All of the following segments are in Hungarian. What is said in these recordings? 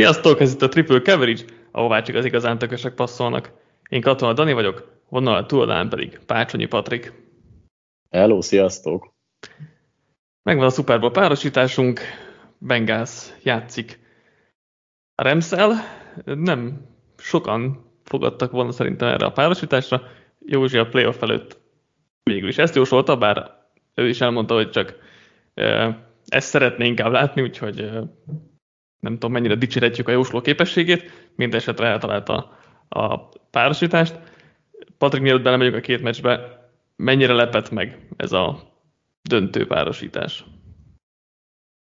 Sziasztok, ez itt a Triple Coverage, ahová csak az igazán tökösek passzolnak. Én Katona Dani vagyok, vonal túladán pedig Pácsonyi Patrik. Hello, sziasztok! Megvan a Super Bowl párosításunk, Bengals játszik a Remszel. Nem sokan fogadtak volna szerintem erre a párosításra. Józsi a playoff előtt végül is ezt jósolta, bár ő is elmondta, hogy csak ezt szeretné inkább látni, úgyhogy nem tudom mennyire dicséretjük a jósló képességét, mindesetre eltalálta a párosítást. Patrik, mielőtt belemegyünk a két meccsbe, mennyire lepett meg ez a döntő párosítás?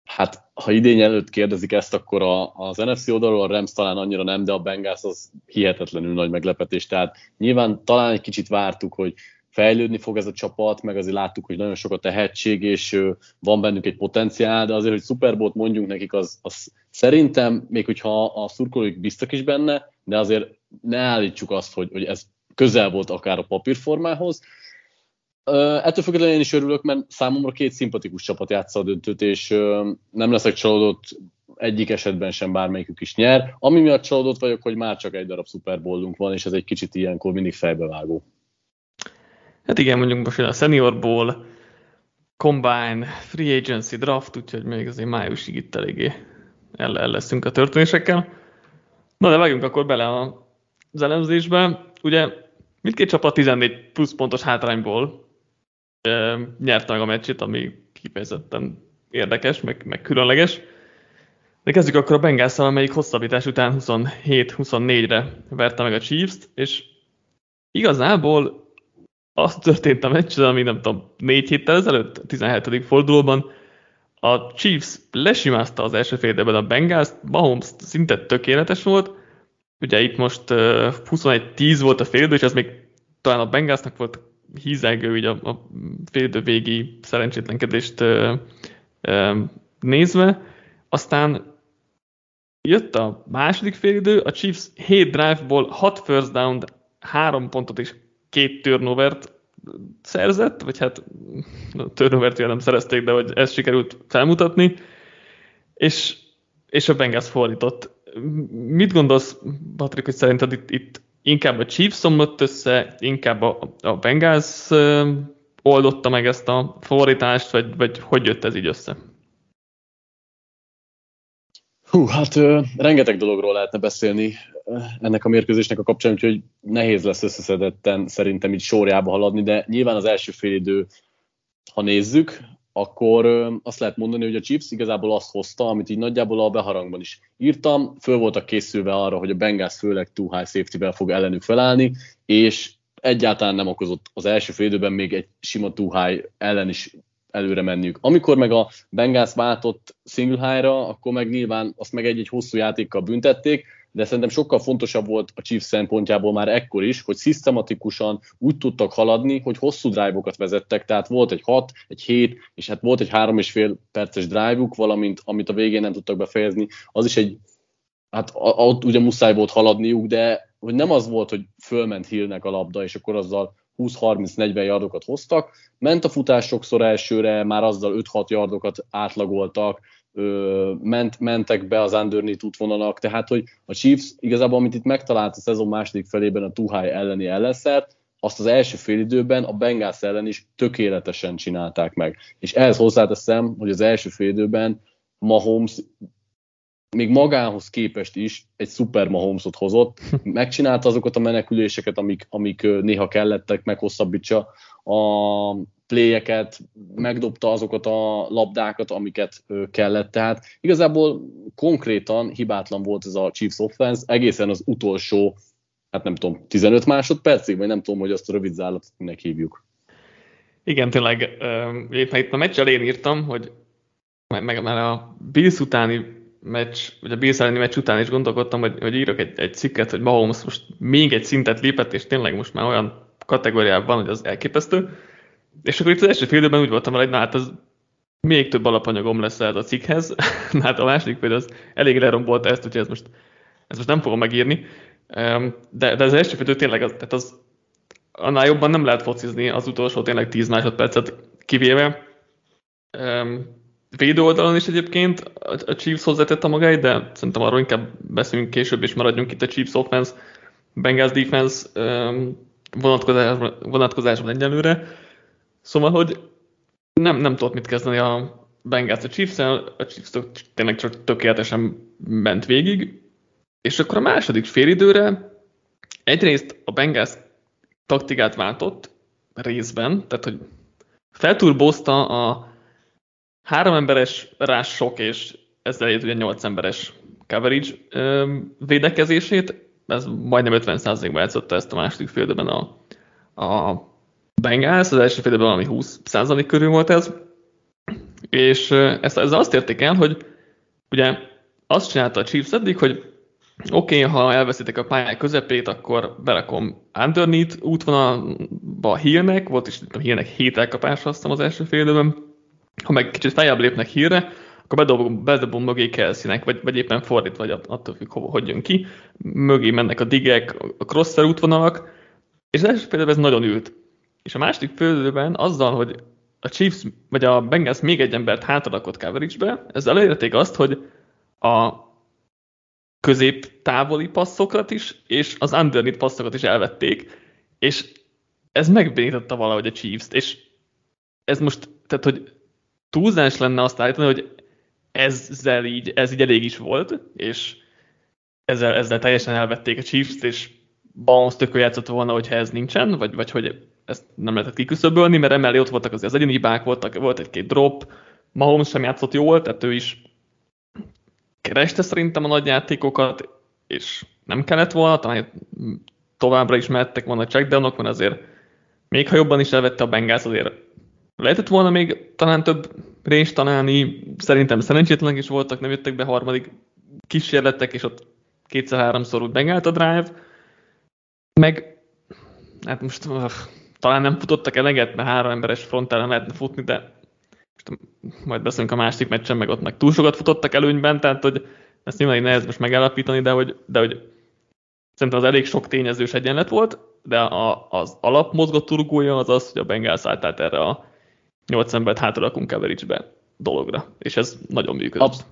Hát, ha idény előtt kérdezik ezt, akkor a, az NFC oldalról a Rams talán annyira nem, de a Bengals az hihetetlenül nagy meglepetés. Tehát nyilván talán egy kicsit vártuk, hogy fejlődni fog ez a csapat, meg azért láttuk, hogy nagyon sok a tehetség, és van bennük egy potenciál, de azért, hogy Super Bowl-t mondjunk nekik, az, az szerintem, még hogyha a szurkolóik biztos is benne, de azért ne állítsuk azt, hogy, hogy ez közel volt akár a papírformához. Ettől függetlenül én is örülök, mert számomra két szimpatikus csapat játsza a döntőt, és nem leszek csalódott egyik esetben sem bármelyikük is nyer. Ami miatt csalódott vagyok, hogy már csak egy darab Super Bowl-unk van, és ez egy kicsit ilyenkor mindig fejbevágó. Hát igen, mondjuk most a Senior Bowl, Combine, Free Agency, Draft, úgyhogy még azért májusig itt eléggé el, leszünk a történésekkel. Na de vágjunk akkor bele az elemzésbe. Ugye mindkét csapat 14 plusz pontos hátrányból e, nyerte meg a meccsét, ami kifejezetten érdekes, meg, meg különleges. De kezdjük akkor a bengals amelyik hosszabbítás után 27-24-re verte meg a Chiefs-t, és igazából az történt a meccsen, ami nem tudom, négy héttel ezelőtt, a 17. fordulóban, a Chiefs lesimázta az első fél a Bengals, Mahomes szinte tökéletes volt, ugye itt most uh, 21-10 volt a félidő, és ez még talán a Bengalsnak volt hízelgő így a, a félidő végi szerencsétlenkedést nézve, aztán jött a második félidő, a Chiefs 7 drive-ból 6 first down, 3 pontot és két turnovert szerzett, vagy hát turnovert nem szerezték, de hogy ezt sikerült felmutatni, és, és a Bengals fordított. Mit gondolsz, Patrik, hogy szerinted itt, itt inkább a Chiefs szomlott össze, inkább a, a Bengals oldotta meg ezt a fordítást, vagy, vagy hogy jött ez így össze? Hú, hát ö, rengeteg dologról lehetne beszélni ennek a mérkőzésnek a kapcsán, úgyhogy nehéz lesz összeszedetten szerintem így sorjába haladni, de nyilván az első idő, ha nézzük, akkor azt lehet mondani, hogy a Chiefs igazából azt hozta, amit így nagyjából a beharangban is írtam, föl voltak készülve arra, hogy a Bengals főleg too high safety fog ellenük felállni, és egyáltalán nem okozott az első félidőben még egy sima too high ellen is előre menniük. Amikor meg a Bengals váltott single high-ra, akkor meg nyilván azt meg egy-egy hosszú játékkal büntették, de szerintem sokkal fontosabb volt a Chiefs szempontjából már ekkor is, hogy szisztematikusan úgy tudtak haladni, hogy hosszú drive-okat vezettek, tehát volt egy 6, egy 7, és hát volt egy 3,5 perces drive-uk, valamint amit a végén nem tudtak befejezni, az is egy, hát ott ugye muszáj volt haladniuk, de hogy nem az volt, hogy fölment Hillnek a labda, és akkor azzal 20-30-40 yardokat hoztak, ment a futás sokszor elsőre, már azzal 5-6 yardokat átlagoltak, ö, ment, mentek be az underneath útvonalak, tehát hogy a Chiefs igazából, amit itt megtalált a szezon második felében a Tuhai elleni ellenszert, azt az első félidőben a Bengals ellen is tökéletesen csinálták meg. És ehhez hozzáteszem, hogy az első félidőben Mahomes még magához képest is egy szuper Mahomesot hozott, megcsinálta azokat a meneküléseket, amik, amik néha kellettek, meghosszabbítsa a pléjeket, megdobta azokat a labdákat, amiket kellett. Tehát igazából konkrétan hibátlan volt ez a Chiefs offense egészen az utolsó, hát nem tudom, 15 másodpercig, vagy nem tudom, hogy azt a rövid zárlatnak hívjuk. Igen, tényleg, itt, itt a meccs elén írtam, hogy meg, meg a Bills utáni meccs, vagy a Bills elleni meccs után is gondolkodtam, hogy, hogy írok egy, egy cikket, hogy Mahomes most még egy szintet lépett, és tényleg most már olyan kategóriában van, hogy az elképesztő. És akkor itt az első fél úgy voltam vele, hogy na hát az még több alapanyagom lesz ez a cikkhez. hát a második fél az elég lerombolta ezt, úgyhogy ez most, ezt most nem fogom megírni. De, de az első fél tényleg az, tehát az, annál jobban nem lehet focizni az utolsó tényleg 10 másodpercet kivéve. Védő oldalon is egyébként a Chiefs hozzátette magáit, de szerintem arról inkább beszélünk később, és maradjunk itt a Chiefs offense, Bengals defense vonatkozásban, vonatkozásban egyelőre. Szóval, hogy nem, nem tudott mit kezdeni a Bengals a chiefs a Chiefs tényleg csak tökéletesen ment végig, és akkor a második félidőre egyrészt a Bengals taktikát váltott részben, tehát hogy felturbozta a három emberes rás sok, és ezzel egy ugye nyolc emberes coverage védekezését, ez majdnem 50%-ban játszotta ezt a második félidőben a, a Bengals, az első félidőben valami 20% körül volt ez, és ezt, ezzel azt érték el, hogy ugye azt csinálta a Chiefs eddig, hogy oké, okay, ha elveszítek a pályák közepét, akkor berakom underneath útvonalba hírnek, volt is a hírnek 7 elkapása aztán az első fél. Ha meg kicsit feljebb lépnek hírre, akkor bedobom, bedobom mögé kelsey vagy, vagy éppen fordítva, vagy attól függ, hogy jön ki. Mögé mennek a digek, a crosser útvonalak, és az első fél ez nagyon ült. És a második fél azzal, hogy a Chiefs, vagy a Bengals még egy embert hátradakott coverage-be, ezzel elérték azt, hogy a közép távoli passzokat is, és az underneath passzokat is elvették, és ez megbénította valahogy a Chiefs-t, és ez most, tehát hogy túlzás lenne azt állítani, hogy ezzel így, ez így elég is volt, és ezzel, ezzel teljesen elvették a Chiefs-t, és Bounce tökő játszott volna, hogyha ez nincsen, vagy, vagy hogy ezt nem lehetett kiküszöbölni, mert emellé ott voltak az, az egyéni hibák, voltak, volt egy-két drop, Mahomes sem játszott jól, tehát ő is kereste szerintem a nagy játékokat, és nem kellett volna, talán továbbra is mehettek volna a checkdownok, mert azért még ha jobban is elvette a Bengals, azért lehetett volna még talán több range találni, szerintem szerencsétlenek is voltak, nem jöttek be harmadik kísérletek, és ott kétszer-háromszor úgy megállt a drive, meg hát most uh, talán nem futottak eleget, mert három emberes frontálon lehetne futni, de most majd beszélünk a másik meccsen, meg ott meg túl sokat futottak előnyben, tehát hogy ezt nyilván nehéz most megállapítani, de hogy, de hogy szerintem az elég sok tényezős egyenlet volt, de a, az alapmozgott turgója az az, hogy a Bengals állt erre a 8 embert hátrarakunk coverage-be dologra, és ez nagyon működött. Absz-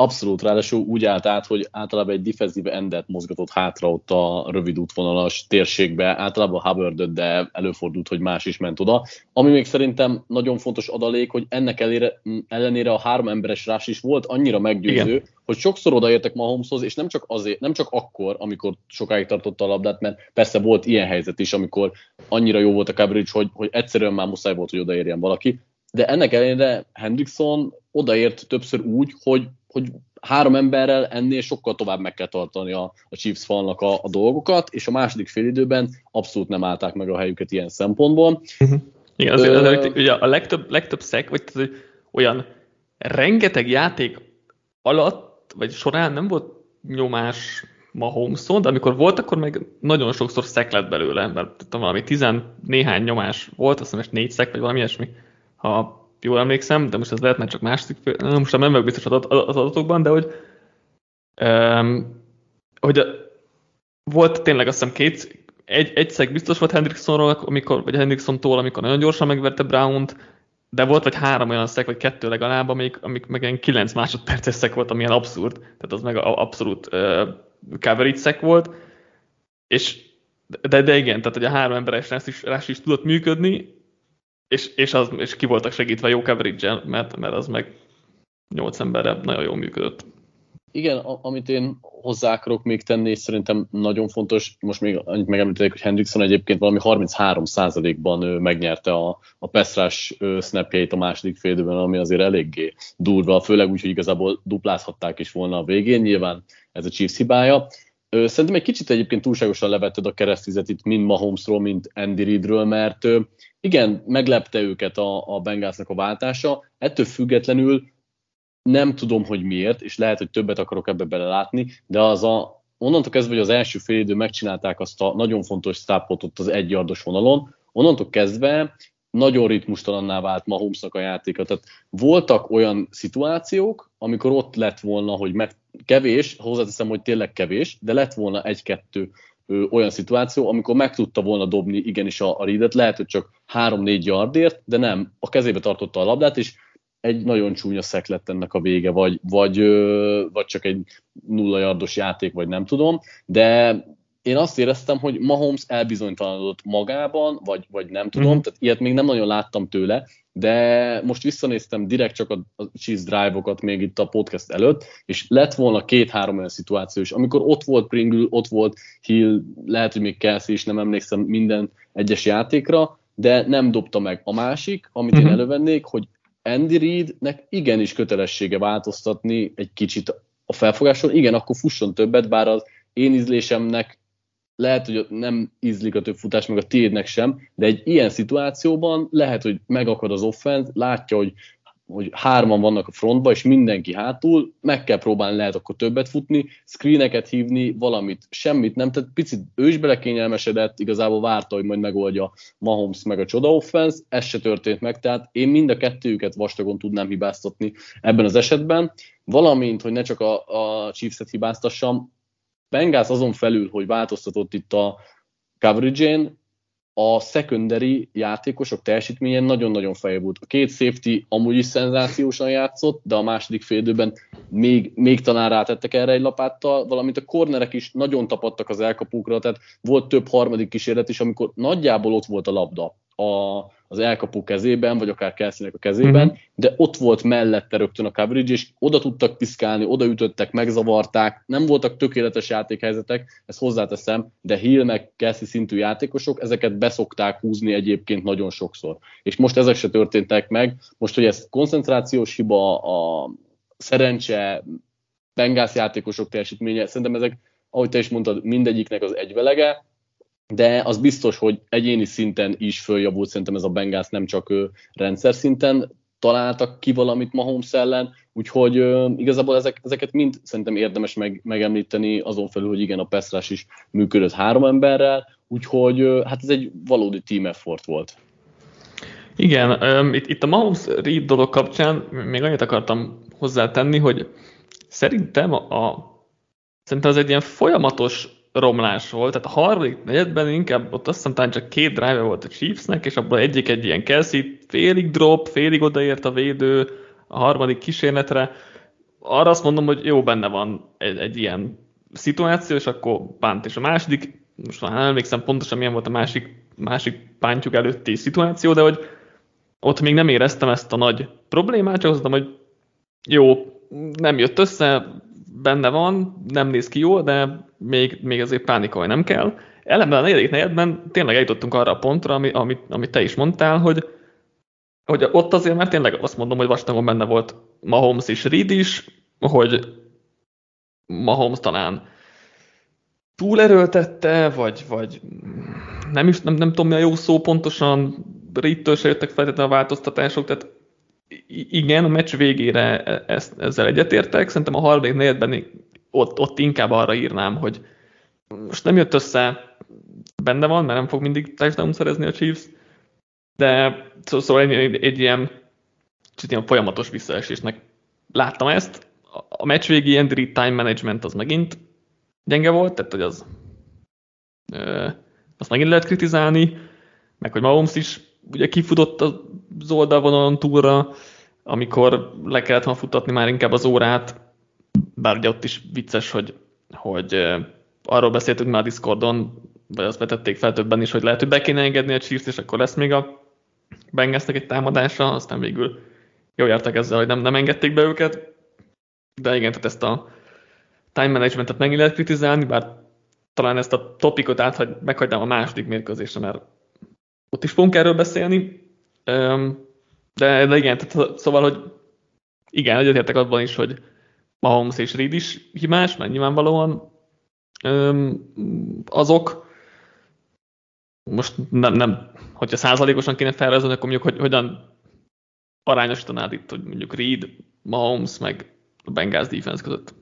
Abszolút, ráadásul úgy állt át, hogy általában egy defensív endet mozgatott hátra ott a rövid útvonalas térségbe, általában hubbard de előfordult, hogy más is ment oda. Ami még szerintem nagyon fontos adalék, hogy ennek elére, ellenére a három emberes rás is volt annyira meggyőző, Igen. hogy sokszor odaértek Mahomeshoz, és nem csak, azért, nem csak akkor, amikor sokáig tartotta a labdát, mert persze volt ilyen helyzet is, amikor annyira jó volt a coverage, hogy, hogy egyszerűen már muszáj volt, hogy odaérjen valaki, de ennek ellenére Hendrickson odaért többször úgy, hogy hogy három emberrel ennél sokkal tovább meg kell tartani a, a Chiefs falnak a, a dolgokat, és a második félidőben abszolút nem állták meg a helyüket ilyen szempontból. Uh-huh. Igen, azért, Ö... azért ugye a legtöbb, legtöbb szek, vagy tehát, olyan rengeteg játék alatt, vagy során nem volt nyomás Mahomeson, de amikor volt, akkor meg nagyon sokszor szek lett belőle, mert tudom, valami tizen néhány nyomás volt, azt hiszem, négy szek, vagy valami ilyesmi, ha jól emlékszem, de most ez lehet már csak második, most nem vagyok biztos az adatokban, de hogy, um, hogy a, volt tényleg azt hiszem két, egy, egyszer biztos volt Hendricksonról, amikor, vagy Hendricksontól, amikor nagyon gyorsan megverte Brown-t, de volt vagy három olyan szek, vagy kettő legalább, amik, amik meg ilyen 9 másodperces szek volt, ami ilyen abszurd, tehát az meg abszolút uh, coverage szek volt, és de, de igen, tehát hogy a három emberes rás is, rás is tudott működni, és, és, az, és ki voltak segítve jó coverage mert, mert az meg nyolc emberre nagyon jól működött. Igen, amit én hozzá akarok még tenni, és szerintem nagyon fontos, most még annyit megemlítették, hogy Hendrickson egyébként valami 33%-ban megnyerte a, a Pestrás snapjait a második félidőben, ami azért eléggé durva, főleg úgy, hogy igazából duplázhatták is volna a végén, nyilván ez a Chiefs hibája. Szerintem egy kicsit egyébként túlságosan levetted a keresztizet itt mind Mahomesról, mind Andy Reidről, mert igen, meglepte őket a, a Bengalsnak a váltása, ettől függetlenül nem tudom, hogy miért, és lehet, hogy többet akarok ebbe belelátni, de az a, onnantól kezdve, hogy az első fél idő megcsinálták azt a nagyon fontos stápotot az egyardos vonalon, onnantól kezdve nagyon ritmustalanná vált Mahomesnak a játéka. Tehát voltak olyan szituációk, amikor ott lett volna, hogy meg kevés, hozzáteszem, hogy tényleg kevés, de lett volna egy-kettő olyan szituáció, amikor meg tudta volna dobni igenis a, a Reedet, lehet, hogy csak 3-4 yardért, de nem, a kezébe tartotta a labdát, és egy nagyon csúnya szek lett ennek a vége, vagy, vagy, vagy csak egy nulla yardos játék, vagy nem tudom, de én azt éreztem, hogy Mahomes elbizonytalanodott magában, vagy, vagy nem tudom, mm. tehát ilyet még nem nagyon láttam tőle, de most visszanéztem direkt csak a, a cheese drive-okat még itt a podcast előtt, és lett volna két-három olyan szituáció is, amikor ott volt Pringle, ott volt Hill, lehet, hogy még Kelsey is, nem emlékszem minden egyes játékra, de nem dobta meg. A másik, amit mm-hmm. én mhm. elővennék, hogy Andy Reidnek igenis kötelessége változtatni egy kicsit a felfogáson, igen, akkor fusson többet, bár az én ízlésemnek lehet, hogy nem ízlik a több futás, meg a tiédnek sem, de egy ilyen szituációban lehet, hogy megakad az offense, látja, hogy, hogy hárman vannak a frontba, és mindenki hátul, meg kell próbálni, lehet akkor többet futni, screeneket hívni, valamit, semmit nem, tehát picit ő is belekényelmesedett, igazából várta, hogy majd megoldja Mahomes meg a csoda offense, ez se történt meg, tehát én mind a kettőjüket vastagon tudnám hibáztatni ebben az esetben, valamint, hogy ne csak a, a Chiefs-et hibáztassam, Bengals azon felül, hogy változtatott itt a coverage a secondary játékosok teljesítményen nagyon-nagyon feje volt. A két safety amúgy is szenzációsan játszott, de a második félidőben még, még talán rátettek erre egy lapáttal, valamint a cornerek is nagyon tapadtak az elkapukra, tehát volt több harmadik kísérlet is, amikor nagyjából ott volt a labda a, az elkapó kezében, vagy akár kelsey a kezében, mm-hmm. de ott volt mellette rögtön a coverage, és oda tudtak piszkálni, oda ütöttek, megzavarták, nem voltak tökéletes játékhelyzetek, ezt hozzáteszem, de Hill meg Kelsey szintű játékosok, ezeket beszokták húzni egyébként nagyon sokszor. És most ezek se történtek meg, most, hogy ez koncentrációs hiba, a szerencse, Bengász játékosok teljesítménye, szerintem ezek, ahogy te is mondtad, mindegyiknek az egyvelege, de az biztos, hogy egyéni szinten is följavult, szerintem ez a Bengals nem csak rendszer szinten találtak ki valamit Mahomes ellen, úgyhogy ö, igazából ezek, ezeket mind szerintem érdemes meg, megemlíteni, azon felül, hogy igen, a Pestrás is működött három emberrel, úgyhogy ö, hát ez egy valódi team effort volt. Igen, um, itt, itt a Mahomes Reed dolog kapcsán még annyit akartam hozzátenni, hogy szerintem a, a szerintem ez egy ilyen folyamatos romlás volt, tehát a harmadik negyedben inkább ott azt hiszem talán csak két drive volt a Chiefsnek, és abban egyik egy ilyen Kelsey, félig drop, félig odaért a védő a harmadik kísérletre. Arra azt mondom, hogy jó, benne van egy, egy ilyen szituáció, és akkor pánt. És a második, most már nem emlékszem pontosan milyen volt a másik, másik pántjuk előtti szituáció, de hogy ott még nem éreztem ezt a nagy problémát, csak azt mondom, hogy jó, nem jött össze, benne van, nem néz ki jó, de még, még azért pánikolni nem kell. Ellenben a negyedik negyedben tényleg eljutottunk arra a pontra, ami, amit te is mondtál, hogy, hogy ott azért már tényleg azt mondom, hogy vastagon benne volt Mahomes és Reed is, hogy Mahomes talán túlerőltette, vagy, vagy nem is nem, nem tudom mi a jó szó pontosan, Reedtől se jöttek feltétlenül a változtatások, tehát igen, a meccs végére e, ezt, ezzel egyetértek, szerintem a harmadik negyedben ott, ott inkább arra írnám, hogy most nem jött össze, benne van, mert nem fog mindig touchdown szerezni a Chiefs, de szóval egy, egy, egy ilyen, ilyen folyamatos visszaesésnek láttam ezt. A meccs végi ilyen time management az megint gyenge volt, tehát hogy az ö, azt megint lehet kritizálni, meg hogy Mahomes is ugye kifutott az oldalvonalon túlra, amikor le kellett volna futatni már inkább az órát, bár ugye ott is vicces, hogy, hogy arról beszéltünk már a Discordon, vagy azt vetették fel többen is, hogy lehet, hogy be kéne engedni a Chiefs, és akkor lesz még a Bengalsnek egy támadása, aztán végül jó jártak ezzel, hogy nem, nem engedték be őket, de igen, tehát ezt a time managementet megint lehet kritizálni, bár talán ezt a topikot áthagy, meghagynám a második mérkőzésre, mert ott is fogunk erről beszélni. De, de igen, tehát, szóval, hogy igen, egyetértek abban is, hogy Mahomes és Reed is hibás, mert nyilvánvalóan azok, most nem, nem hogyha százalékosan kéne felrajzolni, akkor mondjuk, hogy hogyan arányosítanád itt, hogy mondjuk Reed, Mahomes, meg a Bengals defense között.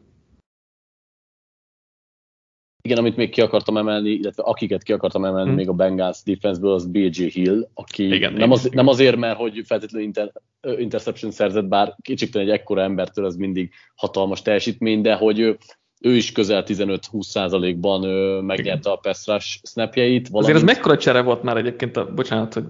Igen, amit még ki akartam emelni, illetve akiket ki akartam emelni hmm. még a Bengals defenseből, az BJ Hill, aki igen, nem, az, nem azért, mert hogy feltétlenül inter, interception szerzett, bár kicsikten egy ekkora embertől ez mindig hatalmas teljesítmény, de hogy ő, ő is közel 15-20 ban megnyerte a pass rush snapjeit. Valamint... Azért ez mekkora csere volt már egyébként, a, bocsánat, hogy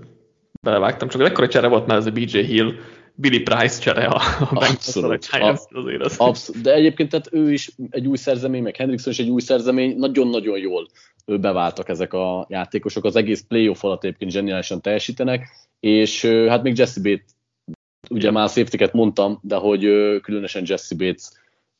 belevágtam, csak mekkora csere volt már ez a BJ Hill, Billy Price csere a, a Abszolút. A, azért az. Abszolút. De egyébként tehát ő is egy új szerzemény, meg Hendrickson is egy új szerzemény, nagyon-nagyon jól beváltak ezek a játékosok, az egész playoff alatt egyébként zseniálisan teljesítenek, és hát még Jesse Bates, ugye már safety mondtam, de hogy különösen Jesse Bates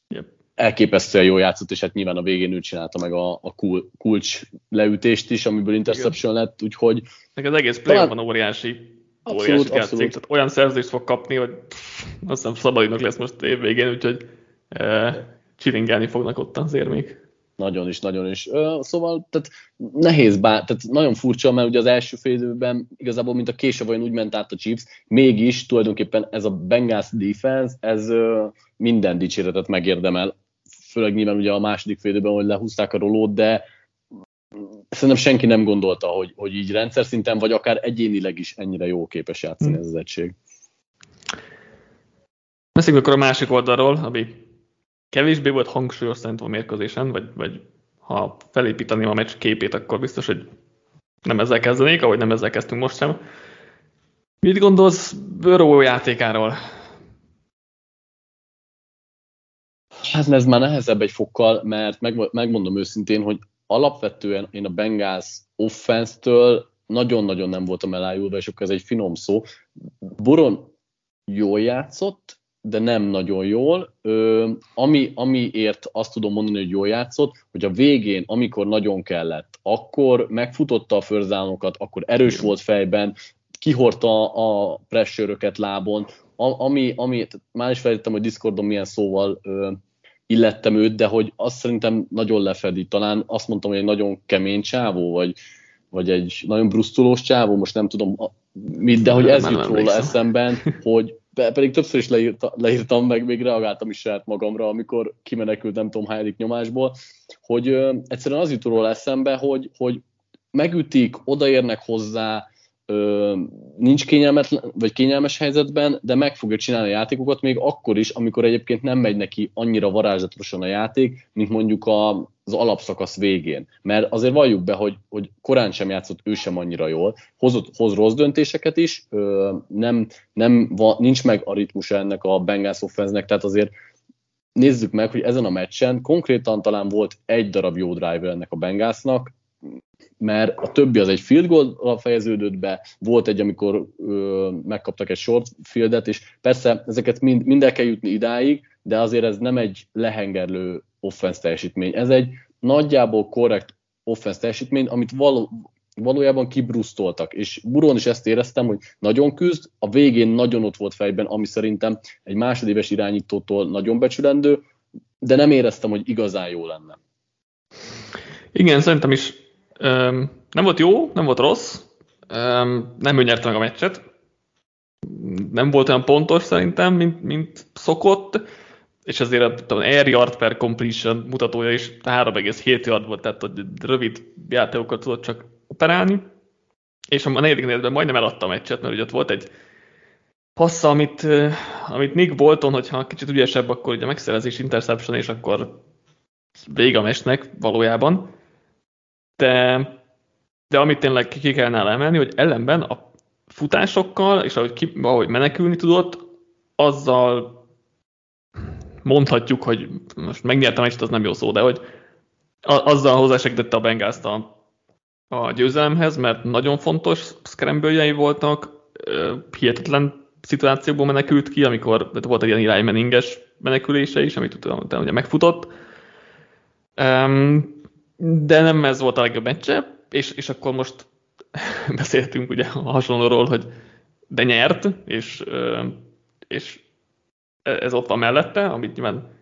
yep. elképesztően jól játszott, és hát nyilván a végén ő csinálta meg a, a kul, kulcs leütést is, amiből interception Igen. lett, úgyhogy... Meg az egész play van óriási Abszolút. Játszik, tehát olyan szerzést fog kapni, hogy pff, azt hiszem szabadidnak lesz most év végén, úgyhogy e, csilingelni fognak ott az érmék. Nagyon is, nagyon is. Szóval tehát nehéz, bár, tehát nagyon furcsa, mert ugye az első fél időben igazából, mint a vajon úgy ment át a Chiefs, mégis tulajdonképpen ez a Bengals defense, ez minden dicséretet megérdemel, főleg nyilván ugye a második fél időben, hogy lehúzták a rolót, de szerintem senki nem gondolta, hogy, hogy így rendszer szinten, vagy akár egyénileg is ennyire jó képes játszani hmm. ez az egység. Beszéljünk akkor a másik oldalról, ami kevésbé volt hangsúlyos szerintem a mérkőzésen, vagy, vagy ha felépíteném a meccs képét, akkor biztos, hogy nem ezzel kezdenék, ahogy nem ezzel kezdtünk most sem. Mit gondolsz Burrow játékáról? Hát ez már nehezebb egy fokkal, mert meg, megmondom őszintén, hogy alapvetően én a Bengals offense-től nagyon-nagyon nem voltam elájulva, és akkor ez egy finom szó. Buron jól játszott, de nem nagyon jól. Ö, ami, amiért azt tudom mondani, hogy jól játszott, hogy a végén, amikor nagyon kellett, akkor megfutotta a förzánokat, akkor erős volt fejben, kihordta a pressure lábon, a, ami, ami már is felejtettem, hogy Discordon milyen szóval ö, illettem őt, de hogy azt szerintem nagyon lefedi. Talán azt mondtam, hogy egy nagyon kemény csávó, vagy, vagy egy nagyon brusztulós csávó, most nem tudom mit, de hogy ez jut róla eszemben, hogy pedig többször is leírta, leírtam, meg még reagáltam is saját magamra, amikor kimenekült nem tudom hányadik nyomásból, hogy ö, egyszerűen az jut róla eszembe, hogy, hogy megütik, odaérnek hozzá, ö, nincs kényelmetlen, vagy kényelmes helyzetben, de meg fogja csinálni a játékokat még akkor is, amikor egyébként nem megy neki annyira varázslatosan a játék, mint mondjuk a, az alapszakasz végén. Mert azért valljuk be, hogy, hogy korán sem játszott ő sem annyira jól, hozott, hoz rossz döntéseket is, ö, nem, nem va, nincs meg a ritmus ennek a Bengals offense tehát azért nézzük meg, hogy ezen a meccsen konkrétan talán volt egy darab jó driver ennek a Bengalsnak, mert a többi az egy field goal fejeződött be, volt egy, amikor ö, megkaptak egy short fieldet, és persze ezeket mind, mind el kell jutni idáig, de azért ez nem egy lehengerlő offense teljesítmény. Ez egy nagyjából korrekt offense teljesítmény, amit való, valójában kibrusztoltak, és Buron is ezt éreztem, hogy nagyon küzd, a végén nagyon ott volt fejben, ami szerintem egy másodéves irányítótól nagyon becsülendő, de nem éreztem, hogy igazán jó lenne. Igen, szerintem is nem volt jó, nem volt rossz, nem ő nyerte meg a meccset, nem volt olyan pontos szerintem, mint, mint szokott, és azért a air yard per completion mutatója is 3,7 yard volt, tehát hogy rövid játékokat tudott csak operálni, és a negyedik negyedben majdnem eladta a meccset, mert ugye ott volt egy passza, amit, amit Nick Bolton, hogyha kicsit ügyesebb, akkor ugye megszerezés interception, és akkor vége a meccsnek valójában de, de amit tényleg ki kell nála emelni, hogy ellenben a futásokkal, és ahogy, ki, ahogy menekülni tudott, azzal mondhatjuk, hogy most megnyertem egy, az nem jó szó, de hogy azzal hozzásegítette a Bengals a, a győzelemhez, mert nagyon fontos scramble voltak, hihetetlen szituációkból menekült ki, amikor volt egy ilyen iránymeninges menekülése is, amit utána ugye megfutott. De nem ez volt a legjobb meccse, és, és akkor most beszéltünk ugye a hasonlóról, hogy de nyert, és, és ez ott van mellette, amit nyilván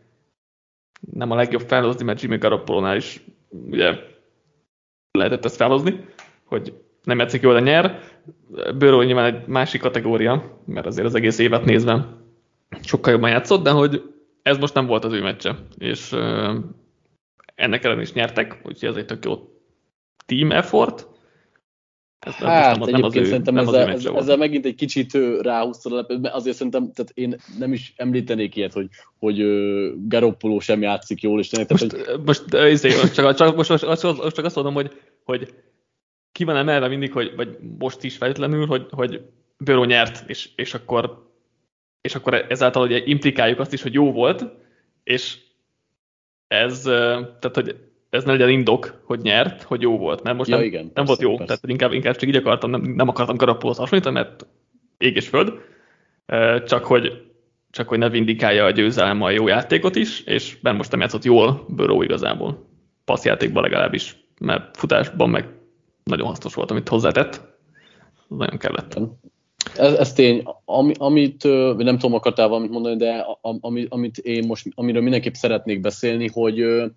nem a legjobb felhozni, mert Jimmy garoppolo is ugye lehetett ezt felhozni, hogy nem játszik jól, de nyer. Burrow nyilván egy másik kategória, mert azért az egész évet nézve sokkal jobban játszott, de hogy ez most nem volt az ő meccse, és ennek ellen is nyertek, úgyhogy ez egy tök jó team effort. Ez hát, nem, nem az ő, szerintem nem ezzel, az ő ezzel megint egy kicsit ráhúztad a lepőt, mert azért szerintem, tehát én nem is említenék ilyet, hogy, hogy Garoppolo sem játszik jól, és tényleg, most, hogy... most, izé, csak, csak, most, most, most, csak azt mondom, hogy, hogy ki van emelve mindig, hogy, vagy most is feltétlenül, hogy, hogy Bőró nyert, és, és akkor és akkor ezáltal ugye implikáljuk azt is, hogy jó volt, és ez, tehát hogy ez ne legyen indok, hogy nyert, hogy jó volt, mert most ja, nem, igen, nem persze, volt jó, persze. tehát inkább, inkább csak így akartam, nem, nem akartam Garapolhoz hasonlítani, mert ég és föld, csak hogy, csak hogy ne vindikálja a győzelem a jó játékot is, és ben most nem játszott jól Burrow igazából. Passzjátékban legalábbis, mert futásban meg nagyon hasznos volt, amit hozzátett. Az nagyon kellett. Ez, ez tény. Ami, amit, nem tudom, akartál valamit mondani, de ami, amit én most, amiről mindenképp szeretnék beszélni, hogy oké,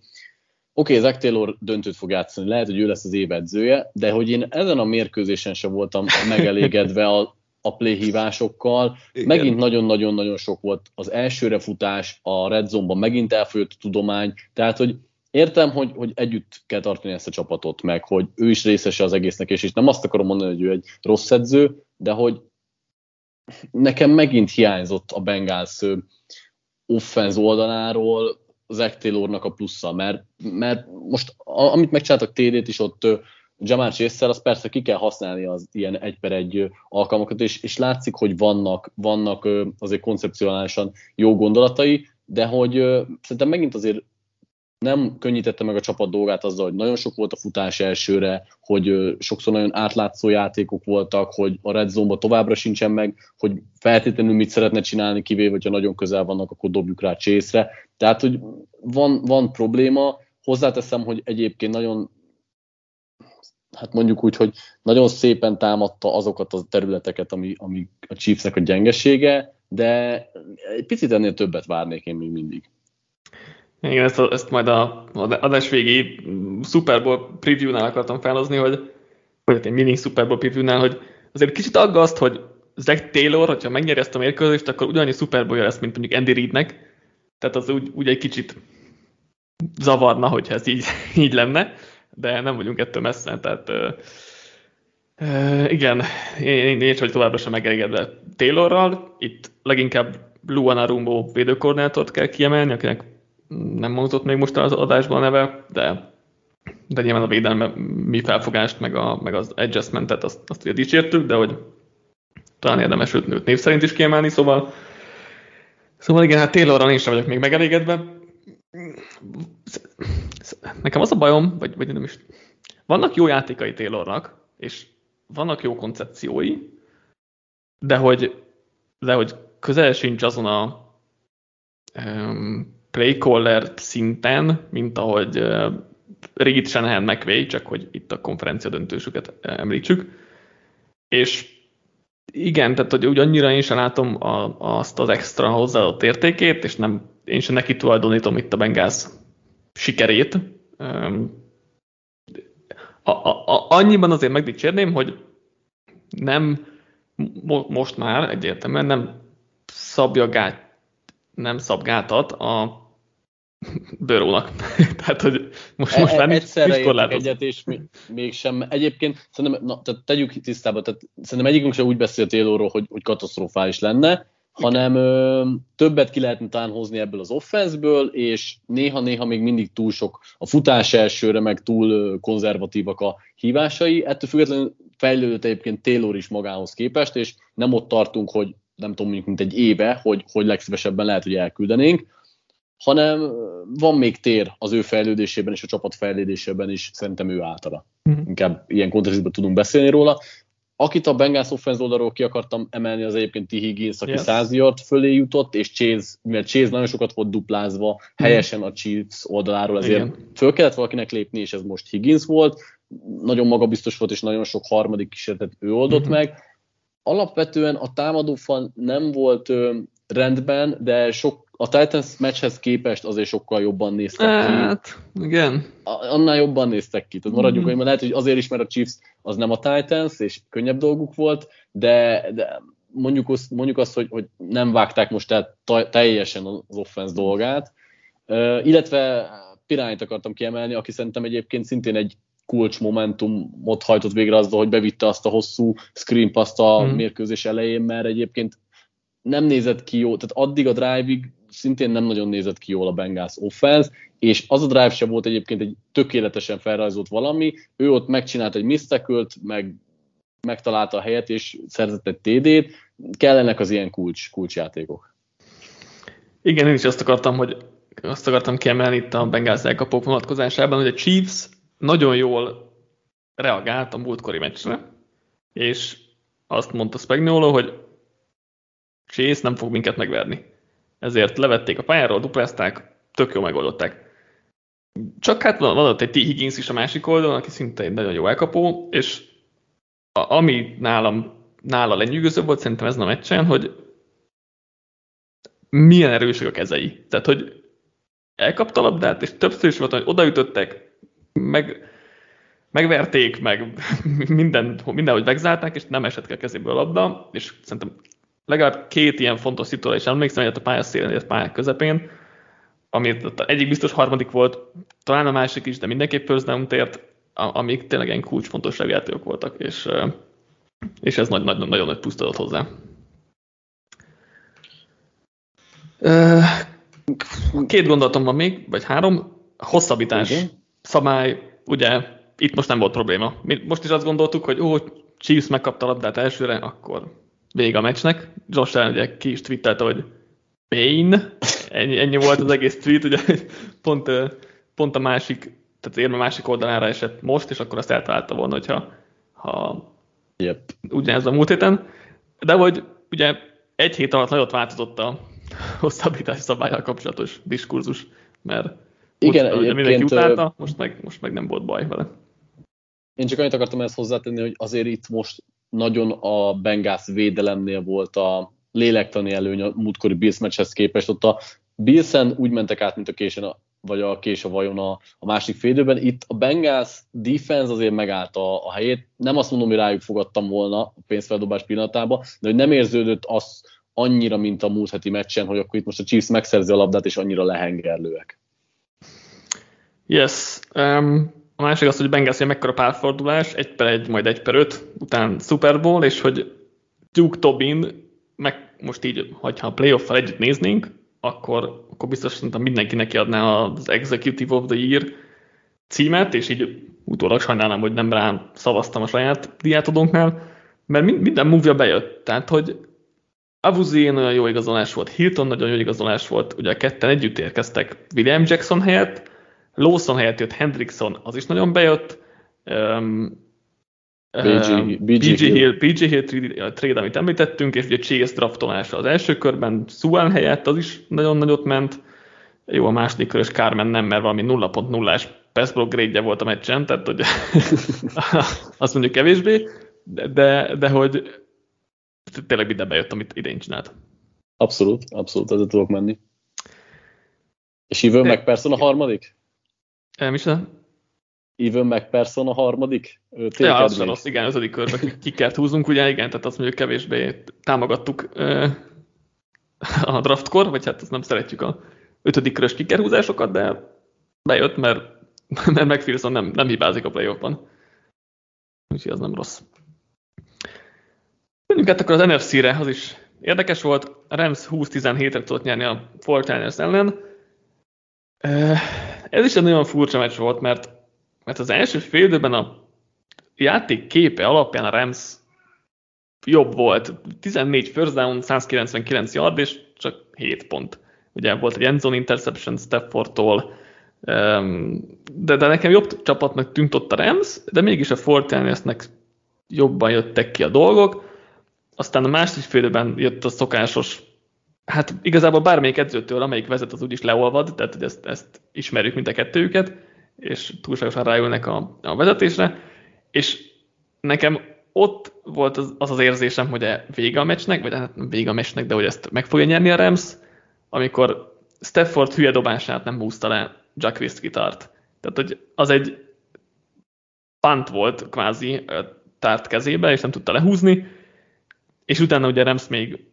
okay, Zach Taylor döntőt fog játszani, lehet, hogy ő lesz az év edzője, de hogy én ezen a mérkőzésen sem voltam megelégedve a, a playhívásokkal. Megint nagyon-nagyon-nagyon sok volt az elsőre futás, a red zone-ban megint elfolyott a tudomány, tehát hogy értem, hogy, hogy együtt kell tartani ezt a csapatot, meg hogy ő is részese az egésznek, és, és nem azt akarom mondani, hogy ő egy rossz edző, de hogy nekem megint hiányzott a Bengals offenz oldaláról Zach Taylornak a plusza, mert, mert most amit megcsináltak TD-t is ott Jamar chase az persze ki kell használni az ilyen egy per egy alkalmakat, és, és látszik, hogy vannak, vannak azért koncepcionálisan jó gondolatai, de hogy szerintem megint azért nem könnyítette meg a csapat dolgát azzal, hogy nagyon sok volt a futás elsőre, hogy sokszor nagyon átlátszó játékok voltak, hogy a red zone továbbra sincsen meg, hogy feltétlenül mit szeretne csinálni, kivéve, hogyha nagyon közel vannak, akkor dobjuk rá csészre. Tehát, hogy van, van probléma, hozzáteszem, hogy egyébként nagyon hát mondjuk úgy, hogy nagyon szépen támadta azokat a területeket, ami, ami a Chiefsnek a gyengesége, de egy picit ennél többet várnék én még mindig. Igen, ezt, ezt majd a, a adás végi Super Bowl preview-nál akartam felhozni, hogy, vagy egy mini Super Bowl preview-nál, hogy azért kicsit aggaszt, hogy Zach Taylor, hogyha megnyeri ezt a mérkőzést, akkor ugyanannyi Super Bowl lesz, mint mondjuk Andy Reidnek. Tehát az úgy, úgy egy kicsit zavarna, hogyha ez így, így lenne, de nem vagyunk ettől messze, tehát uh, uh, igen, én, én vagy továbbra sem megelégedve Taylorral. Itt leginkább Luana Rumbo védőkoordinátort kell kiemelni, akinek nem mondott még most az adásban a neve, de, de nyilván a védelme mi felfogást, meg, a, meg az adjustmentet, azt, azt ugye dicsértük, de hogy talán érdemes őt, őt név szerint is kiemelni, szóval Szóval igen, hát Taylorral én sem vagyok még megelégedve. Nekem az a bajom, vagy, vagy nem is, vannak jó játékai Taylornak, és vannak jó koncepciói, de hogy, de hogy közel sincs azon a playcaller szinten, mint ahogy uh, Reed Shanahan McVay, csak hogy itt a konferencia döntősüket említsük. És igen, tehát hogy úgy annyira én sem látom a, azt az extra hozzáadott értékét, és nem, én sem neki tulajdonítom itt a Bengals sikerét. A, a, a, annyiban azért megdicsérném, hogy nem mo, most már egyértelműen nem szabja gát, nem szab gátat a bőrónak. Tehát, hogy most, most e, már Egyszerre nincs egyet, és mégsem. Egyébként szerintem, na, tehát tegyük tisztába, tehát szerintem egyikünk sem úgy beszélt Taylorról, hogy, hogy katasztrofális lenne, hanem ö, többet ki lehetne talán hozni ebből az offenszből, és néha-néha még mindig túl sok a futás elsőre, meg túl ö, konzervatívak a hívásai. Ettől függetlenül fejlődött egyébként Taylor is magához képest, és nem ott tartunk, hogy nem tudom, mondjuk mint egy éve, hogy, hogy legszívesebben lehet, hogy elküldenénk, hanem van még tér az ő fejlődésében és a csapat fejlődésében is, szerintem ő általa. Uh-huh. Inkább ilyen kontextusban tudunk beszélni róla. Akit a Bengals offense oldalról ki akartam emelni, az egyébként T. Higgins, aki yes. 100 yard fölé jutott, és Chase, mivel Chase nagyon sokat volt duplázva, uh-huh. helyesen a Chiefs oldaláról, ezért Igen. föl kellett valakinek lépni, és ez most Higgins volt. Nagyon magabiztos volt, és nagyon sok harmadik kísérletet ő oldott uh-huh. meg. Alapvetően a támadófal nem volt rendben, de sok a Titans meccshez képest azért sokkal jobban néztek ki. Hát, igen. Annál jobban néztek ki. Tehát maradjunk, mm-hmm. hogy lehet, hogy azért is, mert a Chiefs az nem a Titans, és könnyebb dolguk volt, de, de mondjuk, azt, mondjuk azt, hogy, hogy nem vágták most el teljesen az offense dolgát. Uh, illetve Pirányt akartam kiemelni, aki szerintem egyébként szintén egy kulcs momentumot hajtott végre azzal, hogy bevitte azt a hosszú screen a mm. mérkőzés elején, mert egyébként nem nézett ki jó, tehát addig a drive-ig szintén nem nagyon nézett ki jól a Bengals offense, és az a drive sem volt egyébként egy tökéletesen felrajzolt valami, ő ott megcsinált egy misztekült, meg megtalálta a helyet, és szerzett egy TD-t, kellenek az ilyen kulcs, kulcsjátékok. Igen, én is azt akartam, hogy azt akartam kiemelni itt a Bengals elkapók vonatkozásában, hogy a Chiefs nagyon jól reagált a múltkori meccsre, és azt mondta Spagnuolo, hogy Chase nem fog minket megverni. Ezért levették a pályáról, duplázták, tök jó megoldották. Csak hát van, ott egy T. Higgins is a másik oldalon, aki szinte egy nagyon jó elkapó, és a, ami nálam, nála lenyűgöző volt szerintem ezen a meccsen, hogy milyen erősek a kezei. Tehát, hogy elkapta a labdát, és többször is volt, hogy odaütöttek, meg, megverték, meg minden, mindenhogy megzárták, és nem esett ki a kezéből a labda, és szerintem legalább két ilyen fontos szituáció is emlékszem, hogy a pálya szélén, a pálya közepén, amit egyik biztos harmadik volt, talán a másik is, de mindenképp down tért, amik tényleg ilyen kulcsfontosságú játékok voltak, és, és ez nagy, nagy, nagyon nagy puszt adott hozzá. Két gondolatom van még, vagy három. Hosszabbítás. Okay. Szabály, ugye itt most nem volt probléma. Mi most is azt gondoltuk, hogy ó, Chiefs megkapta a labdát elsőre, akkor vége a meccsnek. Josh Allen ugye ki is twittelte, hogy pain, ennyi, ennyi volt az egész tweet, ugye pont, pont a másik, tehát érme másik oldalára esett most, és akkor azt eltalálta volna, hogyha ha yep. ugyanez a múlt héten. De hogy ugye egy hét alatt nagyot változott a hosszabbítási szabályal kapcsolatos diskurzus, mert igen, ugye mindenki utálta, most meg, most meg nem volt baj vele. Én csak annyit akartam ezt hozzátenni, hogy azért itt most nagyon a Bengász védelemnél volt a lélektani előny a múltkori Bills meccshez képest. Ott a Billsen úgy mentek át, mint a késen a, vagy a kés a vajon a, a másik félidőben. Itt a Bengals defense azért megállt a, a helyét. Nem azt mondom, hogy rájuk fogadtam volna a pénzfeldobás pillanatában, de hogy nem érződött az annyira, mint a múlt heti meccsen, hogy akkor itt most a Chiefs megszerzi a labdát, és annyira lehengerlőek. Yes. Um, a másik az, hogy Bengals mekkora párfordulás, egy per egy, majd egy per öt, után Super Bowl, és hogy Duke Tobin, meg most így, hogyha a playoff-fel együtt néznénk, akkor, akkor biztos szerintem mindenki neki adná az Executive of the Year címet, és így utólag sajnálom, hogy nem rám szavaztam a saját diátodónknál, mert minden move bejött. Tehát, hogy Avuzi nagyon jó igazolás volt, Hilton nagyon jó igazolás volt, ugye a ketten együtt érkeztek William Jackson helyett, Lawson helyett jött Hendrickson, az is nagyon bejött. Um, BG, BG, BG Hill, BG Hill trade, trade, amit említettünk, és ugye Chase draftolása az első körben, Suan helyett az is nagyon nagyot ment. Jó, a második körös Carmen nem, mert valami 0.0-ás passblock grade volt a meccsen, tehát hogy azt mondjuk kevésbé, de, de, de hogy tényleg minden bejött, amit idén csinált. Abszolút, abszolút, ezzel tudok menni. És Ivan McPherson a harmadik? Micsoda? Even McPherson a harmadik? Ja, az sem rossz, igen, ötödik körbe kikert húzunk, ugye igen, tehát azt mondjuk kevésbé támogattuk a draftkor, vagy hát azt nem szeretjük a ötödik körös kikerhúzásokat, de bejött, mert, mert McPherson nem, nem hibázik a playoffban. Úgyhogy az nem rossz. Menjünk át akkor az NFC-re, az is érdekes volt. A Rams 20-17-re tudott nyerni a 49 ellen. Ez is egy nagyon furcsa meccs volt, mert, mert az első fél időben a játék képe alapján a Rams jobb volt. 14 first down, 199 yard, és csak 7 pont. Ugye volt egy endzone interception Staffordtól, de, de nekem jobb csapatnak tűnt ott a Rams, de mégis a Fortinesnek jobban jöttek ki a dolgok. Aztán a második félőben jött a szokásos hát igazából bármelyik edzőtől, amelyik vezet, az úgyis leolvad, tehát hogy ezt, ezt ismerjük mind a kettőjüket, és túlságosan ráülnek a, a vezetésre, és nekem ott volt az az, az érzésem, hogy e vége a meccsnek, vagy hát vége a meccsnek, de hogy ezt meg fogja nyerni a Rams, amikor Stafford hülye dobását nem húzta le Jack Wiskitart. Tehát, hogy az egy pant volt kvázi tárt kezébe, és nem tudta lehúzni, és utána ugye Rams még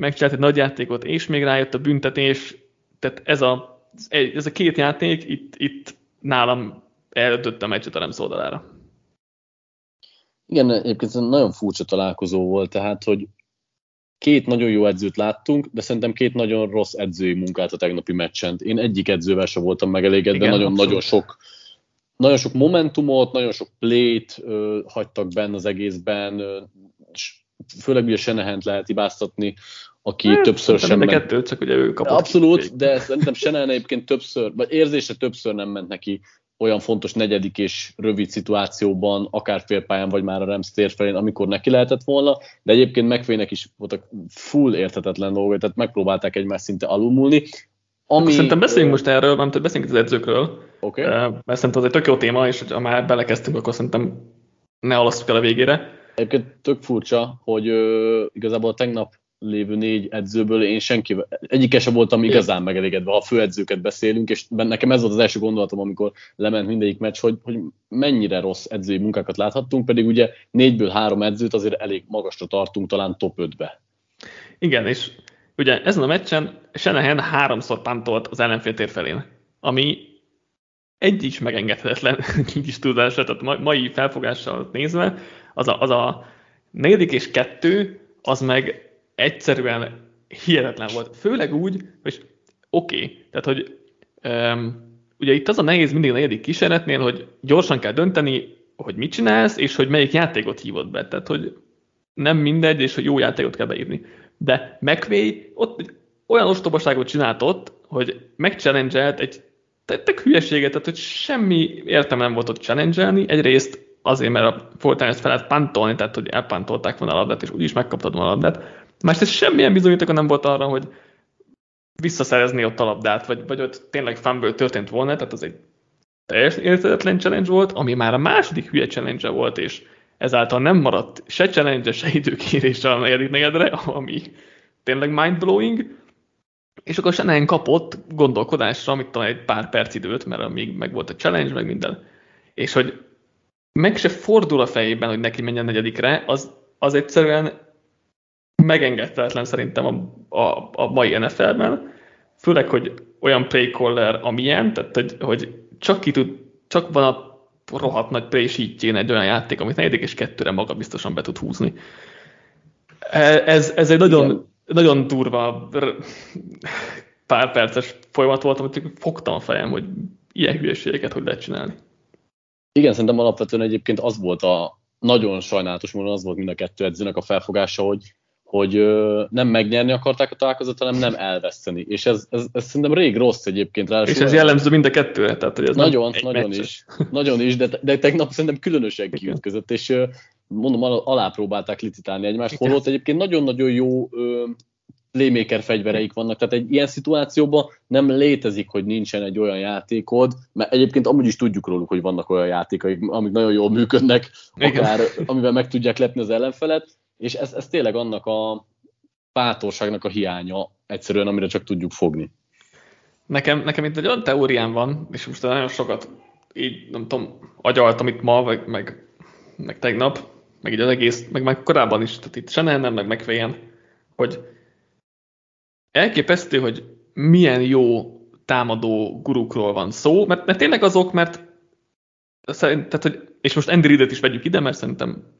megcsinált egy nagy játékot, és még rájött a büntetés, tehát ez a, ez a két játék itt, itt nálam eldöntött a meccset a Rams oldalára. Igen, egyébként ez nagyon furcsa találkozó volt, tehát, hogy két nagyon jó edzőt láttunk, de szerintem két nagyon rossz edzői munkát a tegnapi meccsen. Én egyik edzővel sem voltam megelégedve, nagyon-nagyon sok nagyon sok momentumot, nagyon sok plét ö, hagytak benne az egészben, ö, főleg ugye Senehent lehet hibáztatni, aki hát, többször sem ment. kettőt, csak ugye ő kapott. Abszolút, de szerintem Senehen egyébként többször, vagy érzése többször nem ment neki olyan fontos negyedik és rövid szituációban, akár félpályán, vagy már a Rams térfelén, amikor neki lehetett volna, de egyébként megfének is voltak full érthetetlen dolgok, tehát megpróbálták egymást szinte alulmúlni. Ami, Szerintem beszéljünk most erről, mert beszéljünk az edzőkről, okay. mert szerintem az egy tök jó téma, és ha már belekezdtünk, akkor szerintem ne alasszuk el a végére. Egyébként tök furcsa, hogy ö, igazából tegnap lévő négy edzőből én senki, egyike sem voltam igazán megelégedve, ha főedzőket beszélünk, és nekem ez volt az első gondolatom, amikor lement mindegyik meccs, hogy, hogy mennyire rossz edzői munkákat láthattunk, pedig ugye négyből három edzőt azért elég magasra tartunk, talán top 5-be. Igen, és ugye ezen a meccsen Senehen háromszor pantolt az ellenfél tér felén, ami egy is megengedhetetlen kis tudásra, tehát mai felfogással nézve, az a, az a negyedik és kettő, az meg egyszerűen hihetetlen volt. Főleg úgy, hogy oké, okay, tehát hogy um, ugye itt az a nehéz mindig a negyedik kísérletnél, hogy gyorsan kell dönteni, hogy mit csinálsz, és hogy melyik játékot hívod be. Tehát, hogy nem mindegy, és hogy jó játékot kell beírni. De McVay ott olyan ostobaságot csinált ott, hogy megchallengelt egy tettek hülyeséget, tehát hogy semmi értelme nem volt ott challenge Egyrészt azért, mert a Fortnite fel lehet pantolni, tehát hogy elpantolták volna a labdát, és úgyis megkaptad volna a labdát. Másrészt semmilyen bizonyítéka nem volt arra, hogy visszaszerezni ott a labdát, vagy, vagy ott tényleg fumble történt volna, tehát az egy teljesen értetetlen challenge volt, ami már a második hülye challenge volt, és ezáltal nem maradt se challenge, se időkérés a negyedik negyedre, ami tényleg mindblowing, és akkor Shanahan kapott gondolkodásra, amit talán egy pár perc időt, mert még meg volt a challenge, meg minden. És hogy meg se fordul a fejében, hogy neki menjen negyedikre, az, az egyszerűen megengedhetetlen szerintem a, a, a mai NFL-ben, főleg, hogy olyan playcaller, amilyen, tehát hogy, hogy csak ki tud, csak van a rohadt nagy play sheetjén egy olyan játék, amit negyedik és kettőre maga biztosan be tud húzni. E, ez, ez egy nagyon, nagyon durva pár perces folyamat volt, amit fogtam a fejem, hogy ilyen hülyeségeket hogy lehet csinálni. Igen, szerintem alapvetően egyébként az volt a nagyon sajnálatos módon az volt mind a kettő edzőnek a felfogása, hogy hogy nem megnyerni akarták a találkozót, hanem nem elveszteni. És ez, ez, ez szerintem rég rossz egyébként. Ráadásul és ez jellemző mind a kettőre. Tehát, hogy ez nagyon, nagyon meccses. is. Nagyon is, de, de tegnap szerintem különösen kiütközött, és mondom, alá próbálták licitálni egymást, holott egyébként nagyon-nagyon jó playmaker fegyvereik vannak, tehát egy ilyen szituációban nem létezik, hogy nincsen egy olyan játékod, mert egyébként amúgy is tudjuk róluk, hogy vannak olyan játékaik, amik nagyon jól működnek, akár amivel meg tudják lepni az ellenfelet, és ez, ez tényleg annak a bátorságnak a hiánya egyszerűen, amire csak tudjuk fogni. Nekem, nekem itt egy olyan teóriám van, és most nagyon sokat így, nem tudom, agyaltam itt ma, meg, meg, meg tegnap, meg így az egész, meg már korábban is, tehát itt nem, meg megféljen, hogy elképesztő, hogy milyen jó támadó gurukról van szó, mert, mert tényleg azok, mert szerint, tehát, hogy, és most Andy Reid-et is vegyük ide, mert szerintem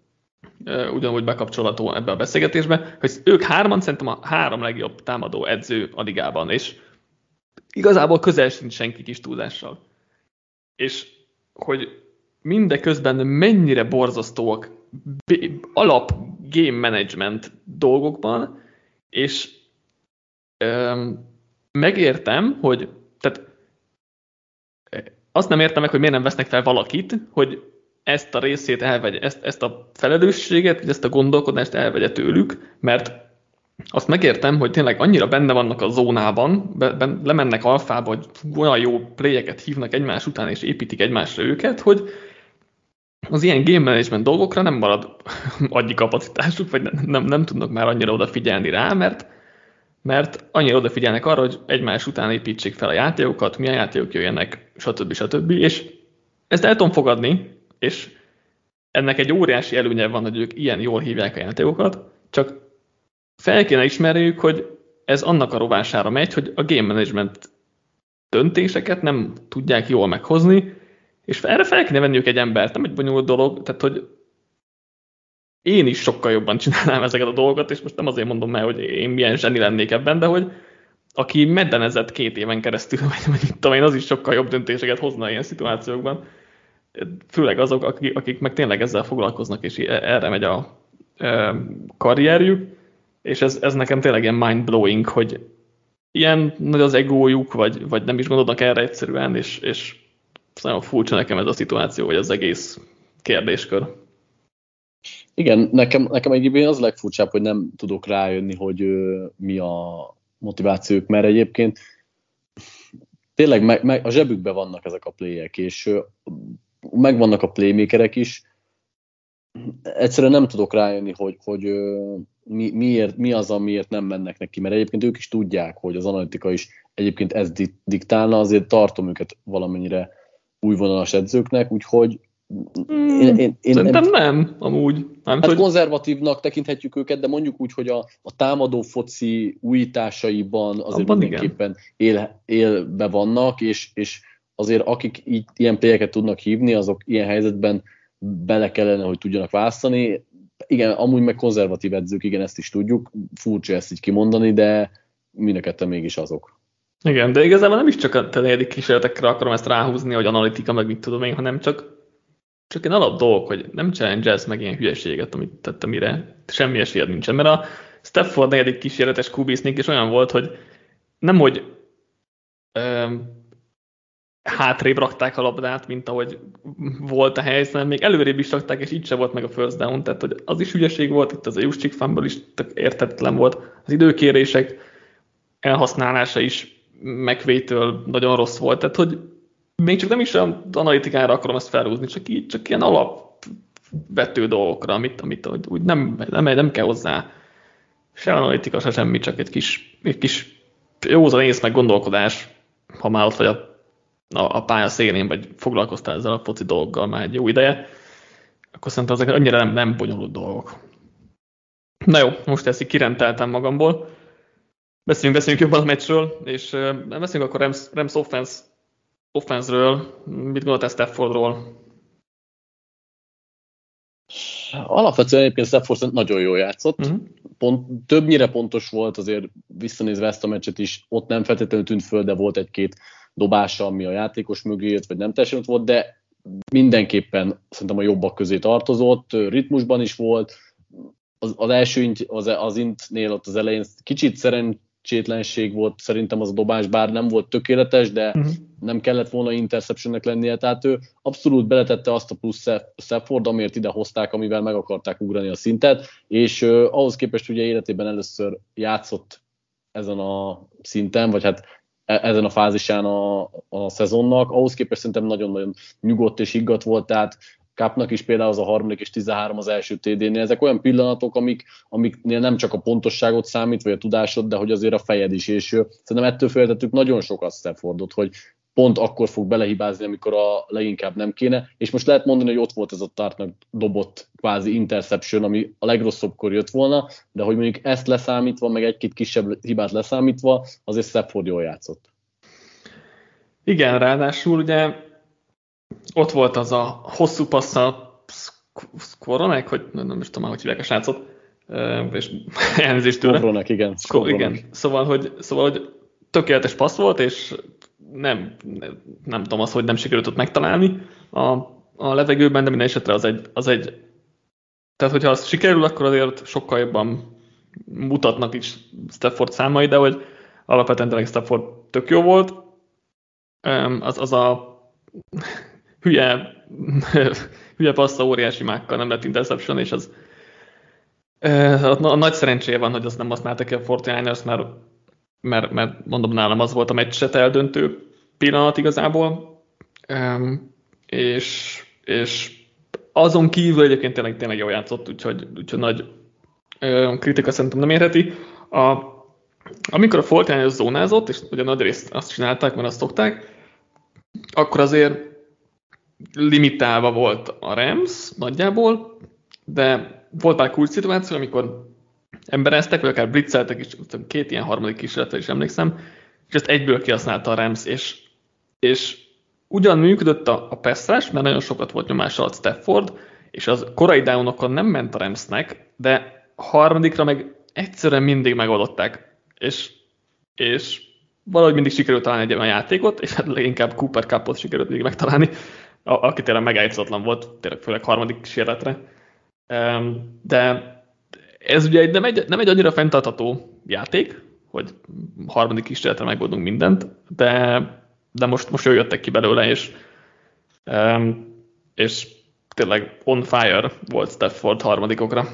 ugyanúgy bekapcsolható ebbe a beszélgetésbe, hogy ők hárman szerintem a három legjobb támadó edző a ligában, és igazából közel sincs senki kis túlzással. És hogy mindeközben mennyire borzasztóak alap game management dolgokban, és öm, megértem, hogy tehát azt nem értem meg, hogy miért nem vesznek fel valakit, hogy ezt a részét elvegye, ezt, ezt a felelősséget, vagy ezt a gondolkodást elvegye tőlük, mert azt megértem, hogy tényleg annyira benne vannak a zónában, be, be, lemennek alfába, hogy olyan jó playeket hívnak egymás után, és építik egymásra őket, hogy az ilyen game management dolgokra nem marad agyi kapacitásuk, vagy nem, nem, nem tudnak már annyira odafigyelni rá, mert, mert annyira odafigyelnek arra, hogy egymás után építsék fel a játékokat, milyen játékok jöjjenek, stb. stb. És ezt el tudom fogadni, és ennek egy óriási előnye van, hogy ők ilyen jól hívják a játékokat, csak fel kéne ismerjük, hogy ez annak a rovására megy, hogy a game management döntéseket nem tudják jól meghozni, és erre fel kéne venniük egy embert, nem egy bonyolult dolog, tehát hogy én is sokkal jobban csinálnám ezeket a dolgokat, és most nem azért mondom el, hogy én milyen zseni lennék ebben, de hogy aki meddenezett két éven keresztül, vagy, vagy tudom az is sokkal jobb döntéseket hozna ilyen szituációkban. Főleg azok, akik, akik meg tényleg ezzel foglalkoznak, és erre megy a karrierjük, és ez, ez nekem tényleg ilyen mind-blowing, hogy ilyen nagy az egójuk, vagy, vagy nem is gondolnak erre egyszerűen, és, és nagyon furcsa nekem ez a szituáció, vagy az egész kérdéskör. Igen, nekem, nekem egyébként az a legfurcsább, hogy nem tudok rájönni, hogy ö, mi a motivációk, mert egyébként tényleg meg, meg, a zsebükben vannak ezek a playek, és megvannak a playmakerek is, egyszerűen nem tudok rájönni, hogy, hogy mi, miért, mi az, amiért nem mennek neki, mert egyébként ők is tudják, hogy az analitika is egyébként ez diktálna, azért tartom őket valamennyire újvonalas edzőknek, úgyhogy Hmm, én, én, én Szerintem nem, nem amúgy. Nem, hát hogy... konzervatívnak tekinthetjük őket, de mondjuk úgy, hogy a, a támadó foci újításaiban azért Abban mindenképpen él, élbe vannak, és, és azért akik így, ilyen pléjeket tudnak hívni, azok ilyen helyzetben bele kellene, hogy tudjanak választani. Igen, amúgy meg konzervatív edzők, igen, ezt is tudjuk, furcsa ezt így kimondani, de mind mégis azok. Igen, de igazából nem is csak a negyedik kísérletekre akarom ezt ráhúzni, hogy analitika, meg mit tudom én, hanem csak csak egy alap dolgok, hogy nem challenge meg ilyen hülyeséget, amit tette mire semmi esélyed nincsen. Mert a Stafford negyedik kísérletes kubisnik is olyan volt, hogy nem, hogy hátrébb rakták a labdát, mint ahogy volt a helyzet, még előrébb is rakták, és így se volt meg a first down, tehát hogy az is hülyeség volt, itt az a Juszcsik fanből is tök értetlen volt. Az időkérések elhasználása is megvétől nagyon rossz volt, tehát hogy még csak nem is a analitikára akarom ezt felhúzni, csak, így, csak ilyen alapvető dolgokra, amit, amit úgy nem, nem, nem kell hozzá se analitika, se semmi, csak egy kis, egy kis józan ész meg gondolkodás, ha már ott vagy a, a, a pálya szélén, vagy foglalkoztál ezzel a foci dolggal már egy jó ideje, akkor szerintem ezek annyira nem, nem bonyolult dolgok. Na jó, most ezt így kirenteltem magamból. Beszéljünk, beszéljünk jobban a meccsről, és uh, beszéljünk akkor Rams, Rams offense offenzről, mit gondoltál Staffordról? Alapvetően egyébként Stafford nagyon jól játszott. Uh-huh. Pont, többnyire pontos volt, azért visszanézve ezt a meccset is, ott nem feltétlenül tűnt föl, de volt egy-két dobása, ami a játékos mögé jött, vagy nem teljesen ott volt, de mindenképpen szerintem a jobbak közé tartozott, ritmusban is volt, az, az első int, az, az intnél ott az elején kicsit szeren, szerencsétlenség volt szerintem az a dobás, bár nem volt tökéletes, de uh-huh. nem kellett volna interceptionnek lennie, tehát ő abszolút beletette azt a plusz Stafford, amiért ide hozták, amivel meg akarták ugrani a szintet, és uh, ahhoz képest ugye életében először játszott ezen a szinten, vagy hát ezen a fázisán a, a szezonnak, ahhoz képest szerintem nagyon-nagyon nyugodt és higgadt volt, tehát Kapnak is például az a harmadik és 13 az első TD-nél. Ezek olyan pillanatok, amik, amiknél nem csak a pontosságot számít, vagy a tudásod, de hogy azért a fejed is. És szerintem ettől féltettük nagyon sokat Staffordot, hogy pont akkor fog belehibázni, amikor a leginkább nem kéne, és most lehet mondani, hogy ott volt ez a tartnak dobott kvázi interception, ami a legrosszabbkor jött volna, de hogy mondjuk ezt leszámítva, meg egy-két kisebb hibát leszámítva, azért Stafford jól játszott. Igen, ráadásul ugye ott volt az a hosszú passza Skoronek, hogy nem is tudom már, hogy hívják a srácot, és elnézést tőle. Skoronek, igen. Skoronek. Igen, szóval hogy, szóval, hogy tökéletes passz volt, és nem, nem tudom az, hogy nem sikerült ott megtalálni a, a levegőben, de minden esetre az egy, az egy tehát hogyha az sikerül, akkor azért sokkal jobban mutatnak is Stafford számai, de hogy alapvetően tényleg Stafford tök jó volt. Az, az a hülye, hülye passza óriási mákkal nem lett interception, és az a, a nagy szerencséje van, hogy azt nem használtak ki a 49ers, mert, mert, mert mondom nálam az volt a meccset eldöntő pillanat igazából, és, és azon kívül egyébként tényleg, tényleg jól játszott, úgyhogy, úgyhogy nagy kritika szerintem nem érheti. A, amikor a Fortnite zónázott, és ugye nagy részt azt csinálták, mert azt szokták, akkor azért limitálva volt a Rams nagyjából, de volt pár kulcs szituáció, amikor embereztek, vagy akár blitzeltek is, két ilyen harmadik kísérletre is emlékszem, és ezt egyből kihasználta a Rams, és, és ugyan működött a, a passzás, mert nagyon sokat volt nyomás alatt Stafford, és az korai downokon nem ment a Ramsnek, de harmadikra meg egyszerűen mindig megoldották, és, és valahogy mindig sikerült találni egy olyan játékot, és hát leginkább Cooper Cupot sikerült mindig megtalálni, a, aki tényleg megállíthatatlan volt, tényleg főleg harmadik kísérletre. De ez ugye nem egy, nem egy annyira fenntartható játék, hogy harmadik kísérletre megoldunk mindent, de, de most, most jól jöttek ki belőle, és, és tényleg on fire volt Stafford harmadikokra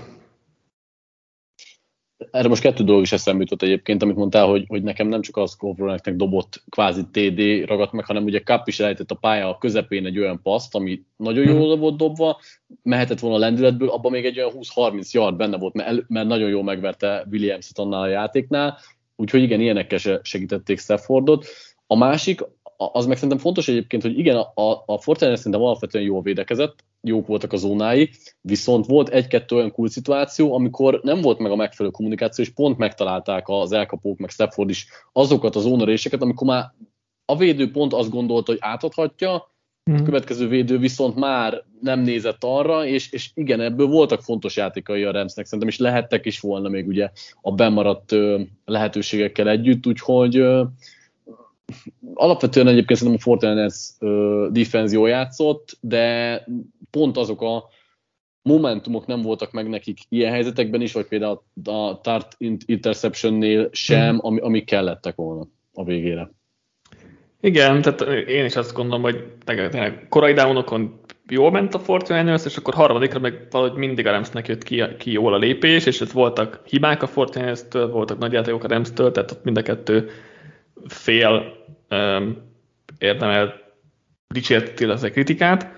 erre most kettő dolog is eszembe jutott egyébként, amit mondtál, hogy, hogy nekem nem csak az Skowroneknek dobott kvázi TD ragadt meg, hanem ugye Kapp is elejtett a pálya közepén egy olyan paszt, ami nagyon jól mhm. volt dobva, mehetett volna a lendületből, abban még egy olyan 20-30 yard benne volt, mert, el, mert nagyon jól megverte Williams-et annál a játéknál, úgyhogy igen, ilyenekkel segítették Staffordot. A másik, az meg szerintem fontos egyébként, hogy igen, a, a Fortnite szerintem alapvetően jól védekezett, jók voltak a zónái, viszont volt egy-kettő olyan cool szituáció, amikor nem volt meg a megfelelő kommunikáció, és pont megtalálták az elkapók, meg Stafford is azokat a zónaréseket, amikor már a védő pont azt gondolta, hogy átadhatja, a mhm. következő védő viszont már nem nézett arra, és, és igen, ebből voltak fontos játékai a Remsnek, szerintem is lehettek is volna még ugye a bemaradt lehetőségekkel együtt, úgyhogy alapvetően egyébként szerintem a Fortinanders uh, defense jól játszott, de pont azok a momentumok nem voltak meg nekik ilyen helyzetekben is, vagy például a Tart Interceptionnél sem, mhm. ami, ami kellettek volna a végére. Igen, tehát én is azt gondolom, hogy tényleg korai downokon jól ment a Fortinanders, és akkor harmadikra meg valahogy mindig a Ramsnek jött ki, ki jól a lépés, és ott voltak hibák a Fortinanders-től, voltak nagy játékok a Rams-től, tehát ott mind a kettő fél um, érdemel dicsérti a kritikát,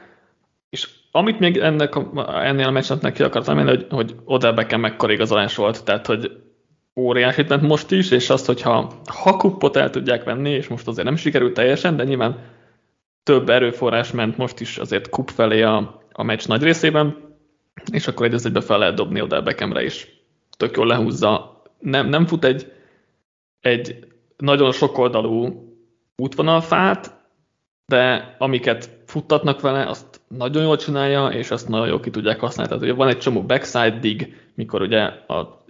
és amit még ennek a, ennél a meccsnek ki akartam menni, hogy, hogy Odell Beckham mekkora igazolás volt, tehát hogy óriási ment most is, és azt, hogyha ha kuppot el tudják venni, és most azért nem sikerült teljesen, de nyilván több erőforrás ment most is azért kup felé a, a meccs nagy részében, és akkor egy egybe fel lehet dobni Odell Beckhamre is. Tök jól lehúzza. Nem, nem fut egy, egy nagyon sokoldalú útvonalfát, de amiket futtatnak vele, azt nagyon jól csinálja, és azt nagyon jól ki tudják használni. Tehát ugye van egy csomó backside dig, mikor ugye a,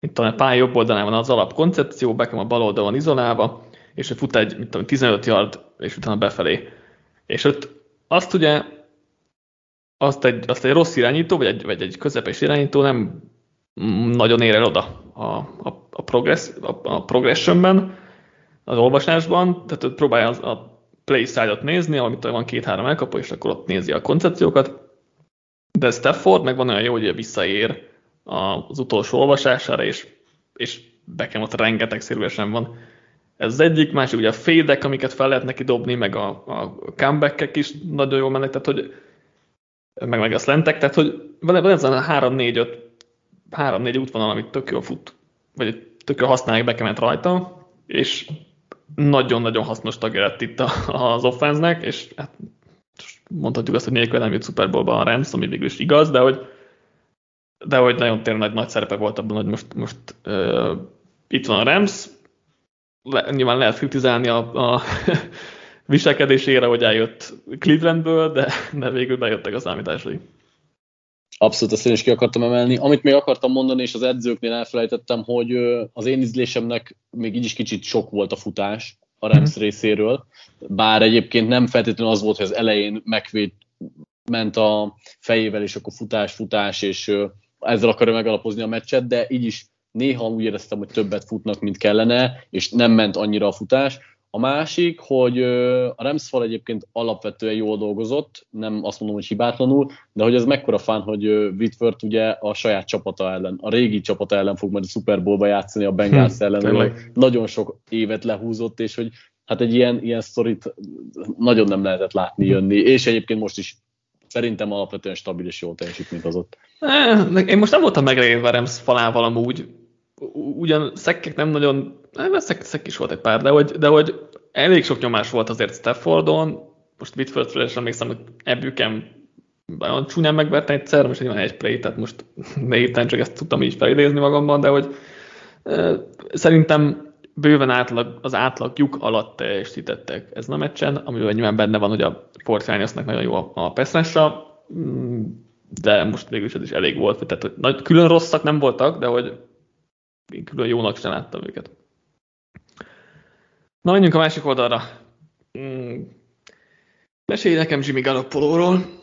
itt a pálya jobb oldalán van az alap koncepció, Beckham a bal oldalon izolálva, és fut egy mit tudom, 15 yard, és utána befelé. És ott azt ugye azt egy, azt egy rossz irányító, vagy egy, vagy egy közepes irányító nem nagyon ér el oda a, a, a, progress, a, a progressionben, az olvasásban, tehát próbálja az, a play side-ot nézni, amit van két-három elkapó, és akkor ott nézi a koncepciókat. De Stafford meg van olyan jó, hogy visszaér az utolsó olvasására, és, és bekem ott rengeteg szérülesen van. Ez az egyik, másik ugye a fédek, amiket fel lehet neki dobni, meg a, a comeback is nagyon jól mennek, tehát hogy meg, meg a slentek, tehát hogy van, ez a 3-4-5 3-4 útvonal, amit tök jól fut, vagy tök jól használják bekemet rajta, és nagyon-nagyon hasznos tagja lett itt az offense és hát mondhatjuk azt, hogy nélkül nem jött Super Bowl-ba a Rams, ami végül is igaz, de hogy, de hogy nagyon tényleg nagy, nagy szerepe volt abban, hogy most, most uh, itt van a Rams, Le, nyilván lehet kritizálni a, a viselkedésére, hogy eljött Clevelandből, de, de végül bejöttek a számításai. Abszolút, ezt én is ki akartam emelni. Amit még akartam mondani, és az edzőknél elfelejtettem, hogy az én ízlésemnek még így is kicsit sok volt a futás a Rams mm. részéről, bár egyébként nem feltétlenül az volt, hogy az elején megvéd ment a fejével, és akkor futás, futás, és ezzel akarja megalapozni a meccset, de így is néha úgy éreztem, hogy többet futnak, mint kellene, és nem ment annyira a futás. A másik, hogy a Rams fal egyébként alapvetően jól dolgozott, nem azt mondom, hogy hibátlanul, de hogy ez mekkora fán, hogy Whitworth ugye a saját csapata ellen, a régi csapata ellen fog majd a Super Bowl-ba játszani a Bengals hm, ellen, ahol nagyon sok évet lehúzott, és hogy hát egy ilyen, ilyen sztorit nagyon nem lehetett látni jönni, és egyébként most is szerintem alapvetően stabil és jó teljesítményt hozott. Én most nem voltam megrédve Rams falával amúgy, ugyan szekkek nem nagyon, nem, szek, szek is volt egy pár, de hogy, de hogy elég sok nyomás volt azért Staffordon, most Whitfordről is emlékszem, hogy ebbükem olyan csúnyán megverte egyszer, most nyilván egy play, tehát most ne hirtelen csak ezt tudtam így felidézni magamban, de hogy e, szerintem bőven átlag, az átlagjuk alatt teljesítettek ez a meccsen, amiben nyilván benne van, hogy a Fortnite-nak nagyon jó a, a Peszrásra, mm, de most végül is elég volt, tehát hogy nagy, külön rosszak nem voltak, de hogy én külön jónak sem láttam őket. Na, menjünk a másik oldalra. Mm. Mesélj nekem Jimmy Garoppolóról.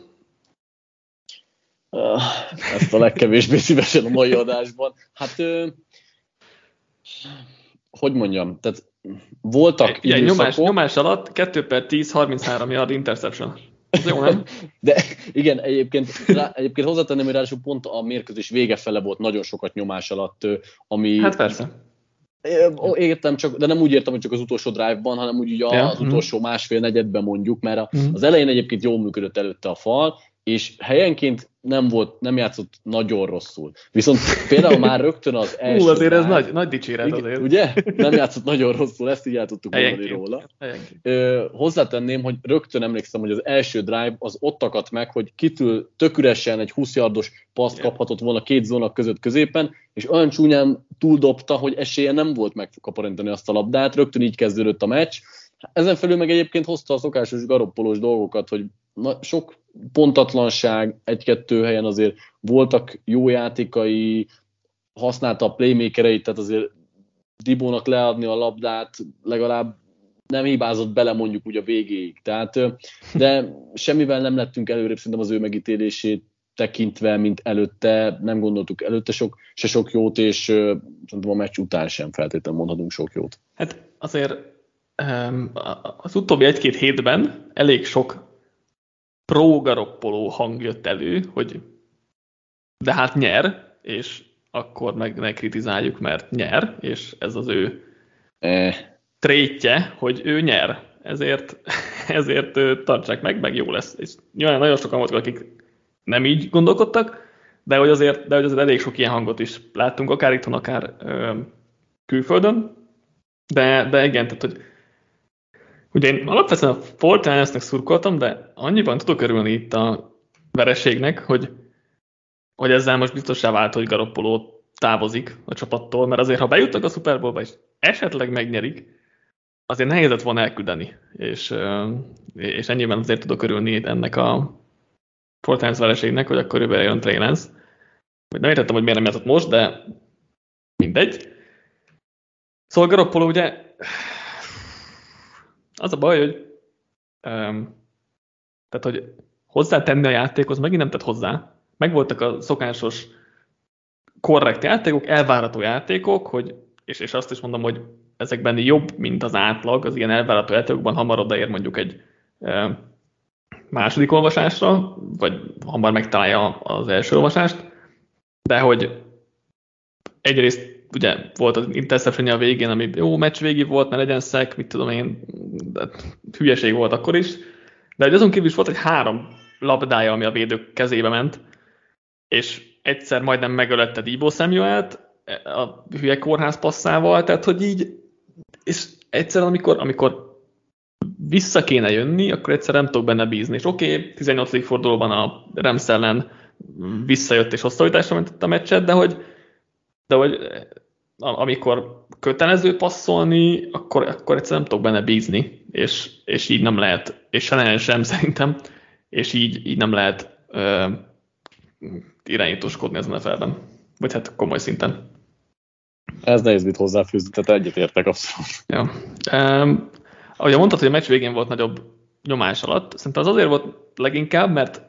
Ah, ezt a legkevésbé szívesen a mai adásban. Hát, hogy mondjam, tehát voltak ja, nyomás, nyomás alatt 2 per 10, 33 yard interception. Ez jó, nem? De igen, egyébként, rá, egyébként hozzátenném, hogy ráadásul pont a mérkőzés vége fele volt nagyon sokat nyomás alatt, ami... Hát persze. Értem, csak, de nem úgy értem, hogy csak az utolsó drive-ban, hanem úgy, úgy ja. az utolsó másfél negyedben mondjuk, mert mm. az elején egyébként jól működött előtte a fal, és helyenként nem volt, nem játszott nagyon rosszul. Viszont például már rögtön az első... Hú, azért ez nagy, nagy dicséret azért. Ugye? Nem játszott nagyon rosszul, ezt így el tudtuk mondani róla. Ö, hozzátenném, hogy rögtön emlékszem, hogy az első drive az ott akadt meg, hogy kitül töküresen egy 20 yardos paszt yeah. kaphatott volna két zónak között középen, és olyan csúnyán túldobta, hogy esélye nem volt megkaparintani azt a labdát, rögtön így kezdődött a meccs. Ezen felül meg egyébként hozta a szokásos garoppolós dolgokat, hogy na, sok pontatlanság, egy-kettő helyen azért voltak jó játékai, használta a playmakereit, tehát azért Dibónak leadni a labdát, legalább nem hibázott bele mondjuk úgy a végéig. Tehát, de semmivel nem lettünk előrébb szerintem az ő megítélését tekintve, mint előtte, nem gondoltuk előtte sok, se sok jót, és szerintem a meccs után sem feltétlenül mondhatunk sok jót. Hát azért az utóbbi egy-két hétben elég sok pro-garoppoló hang jött elő, hogy de hát nyer, és akkor meg ne kritizáljuk, mert nyer, és ez az ő eh. trétje, hogy ő nyer. Ezért, ezért tartsák meg, meg jó lesz. És nyilván nagyon sokan voltak, akik nem így gondolkodtak, de hogy azért, de hogy azért elég sok ilyen hangot is láttunk, akár itthon, akár ö, külföldön. De, de igen, tehát hogy Ugye én alapvetően a Fortnite-nek szurkoltam, de annyiban tudok örülni itt a vereségnek, hogy, hogy ezzel most biztosá vált, hogy Garoppolo távozik a csapattól, mert azért, ha bejutnak a Super Bowl-ba és esetleg megnyerik, azért nehéz lett volna elküldeni, és, és ennyiben azért tudok örülni ennek a Fortnite vereségnek, hogy akkor jövőre jön Trey Lance. Nem értettem, hogy miért nem játszott most, de mindegy. Szóval Garoppolo ugye az a baj, hogy um, tehát, hogy hozzátenni a játékhoz megint nem tett hozzá. Megvoltak a szokásos korrekt játékok, elvárható játékok, hogy, és, és azt is mondom, hogy ezekben jobb, mint az átlag, az ilyen elvárható játékokban hamar odaér mondjuk egy e, második olvasásra, vagy hamar megtalálja az első olvasást, de hogy egyrészt ugye volt az interception a végén, ami jó meccs végi volt, mert legyen szek, mit tudom én, de hülyeség volt akkor is, de hogy azon kívül is volt egy három labdája, ami a védők kezébe ment, és egyszer majdnem megölette Dibó Samuelt a hülye kórház passzával, tehát hogy így, és egyszer, amikor, amikor vissza kéne jönni, akkor egyszer nem tudok benne bízni. És oké, okay, 18. fordulóban a Rams ellen visszajött és hosszabbításra mentett a meccset, de hogy de hogy amikor kötelező passzolni, akkor, akkor egyszerűen nem tudok benne bízni, és, és így nem lehet, és se sem szerintem, és így, így nem lehet ö, irányítóskodni ezen a felben. Vagy hát komoly szinten. Ez nehéz mit hozzáfűzni, tehát egyetértek abszolút. Ja. Um, ahogy mondtad, hogy a meccs végén volt nagyobb nyomás alatt, szerintem az azért volt leginkább, mert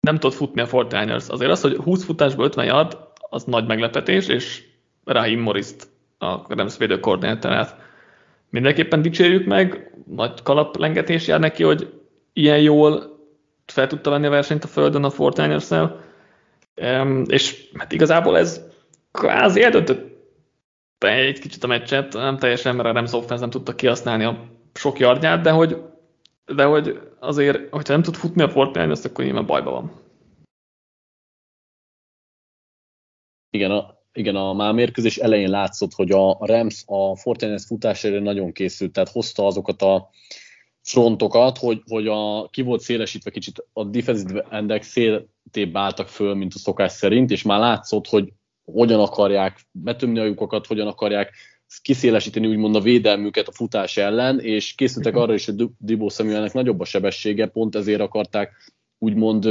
nem tudott futni a Fortiners. Azért az, hogy 20 futásból 50 yard, az nagy meglepetés, és Rahim Morist, a Rams védő koordinátorát mindenképpen dicsérjük meg, nagy kalaplengetés jár neki, hogy ilyen jól fel tudta venni a versenyt a földön a fortiners és hát igazából ez kvázi eldöntött egy kicsit a meccset, nem teljesen, mert a Rams offense nem tudta kihasználni a sok yardját, de hogy, de hogy azért, hogyha nem tud futni a Fortiners, akkor nyilván bajban van. Igen, a, igen, a már mérkőzés elején látszott, hogy a Rams a Fortiners futására nagyon készült, tehát hozta azokat a frontokat, hogy, hogy a, ki volt szélesítve kicsit a defensive endek széltébb álltak föl, mint a szokás szerint, és már látszott, hogy hogyan akarják betömni a lyukokat, hogyan akarják kiszélesíteni úgymond a védelmüket a futás ellen, és készültek arra is, hogy Dibó Samuelnek nagyobb a sebessége, pont ezért akarták úgymond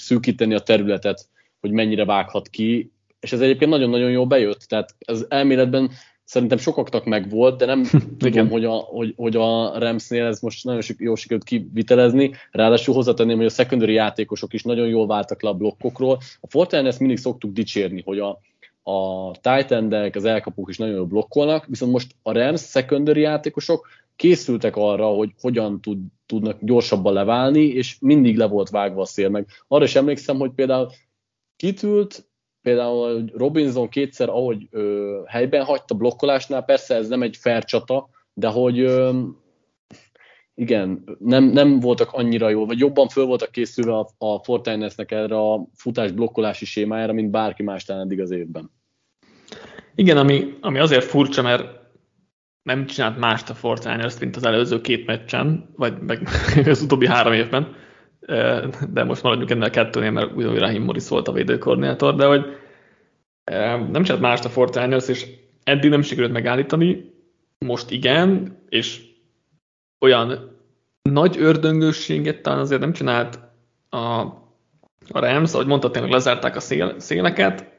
szűkíteni a területet, hogy mennyire vághat ki, és ez egyébként nagyon-nagyon jól bejött, tehát ez elméletben szerintem sokaknak meg volt, de nem tudom, hogy a, hogy, hogy a Ramsnél ez most nagyon jól sikerült kivitelezni. Ráadásul hozzátenném, hogy a secondary játékosok is nagyon jól váltak le a blokkokról. A Fortnite ezt mindig szoktuk dicsérni, hogy a, a titan az elkapók is nagyon jól blokkolnak, viszont most a Rams secondary játékosok készültek arra, hogy hogyan tud, tudnak gyorsabban leválni, és mindig le volt vágva a szél meg. Arra is emlékszem, hogy például kitült, például Robinson kétszer, ahogy ö, helyben hagyta blokkolásnál, persze ez nem egy fair csata, de hogy ö, igen, nem, nem voltak annyira jó, vagy jobban föl voltak készülve a, a Fortinesnek erre a futás blokkolási sémájára, mint bárki más talán eddig az évben. Igen, ami, ami azért furcsa, mert nem csinált mást a Fortiners, mint az előző két meccsen, vagy meg az utóbbi három évben, de most maradjunk ennél a kettőnél, mert ugyanúgy Rahim Morris volt a védőkoordinátor, de hogy nem csinált mást a Fortiners, és eddig nem sikerült megállítani, most igen, és olyan nagy ördöngősséget talán azért nem csinált a, a Rams, ahogy mondta, tényleg lezárták a szél, széleket,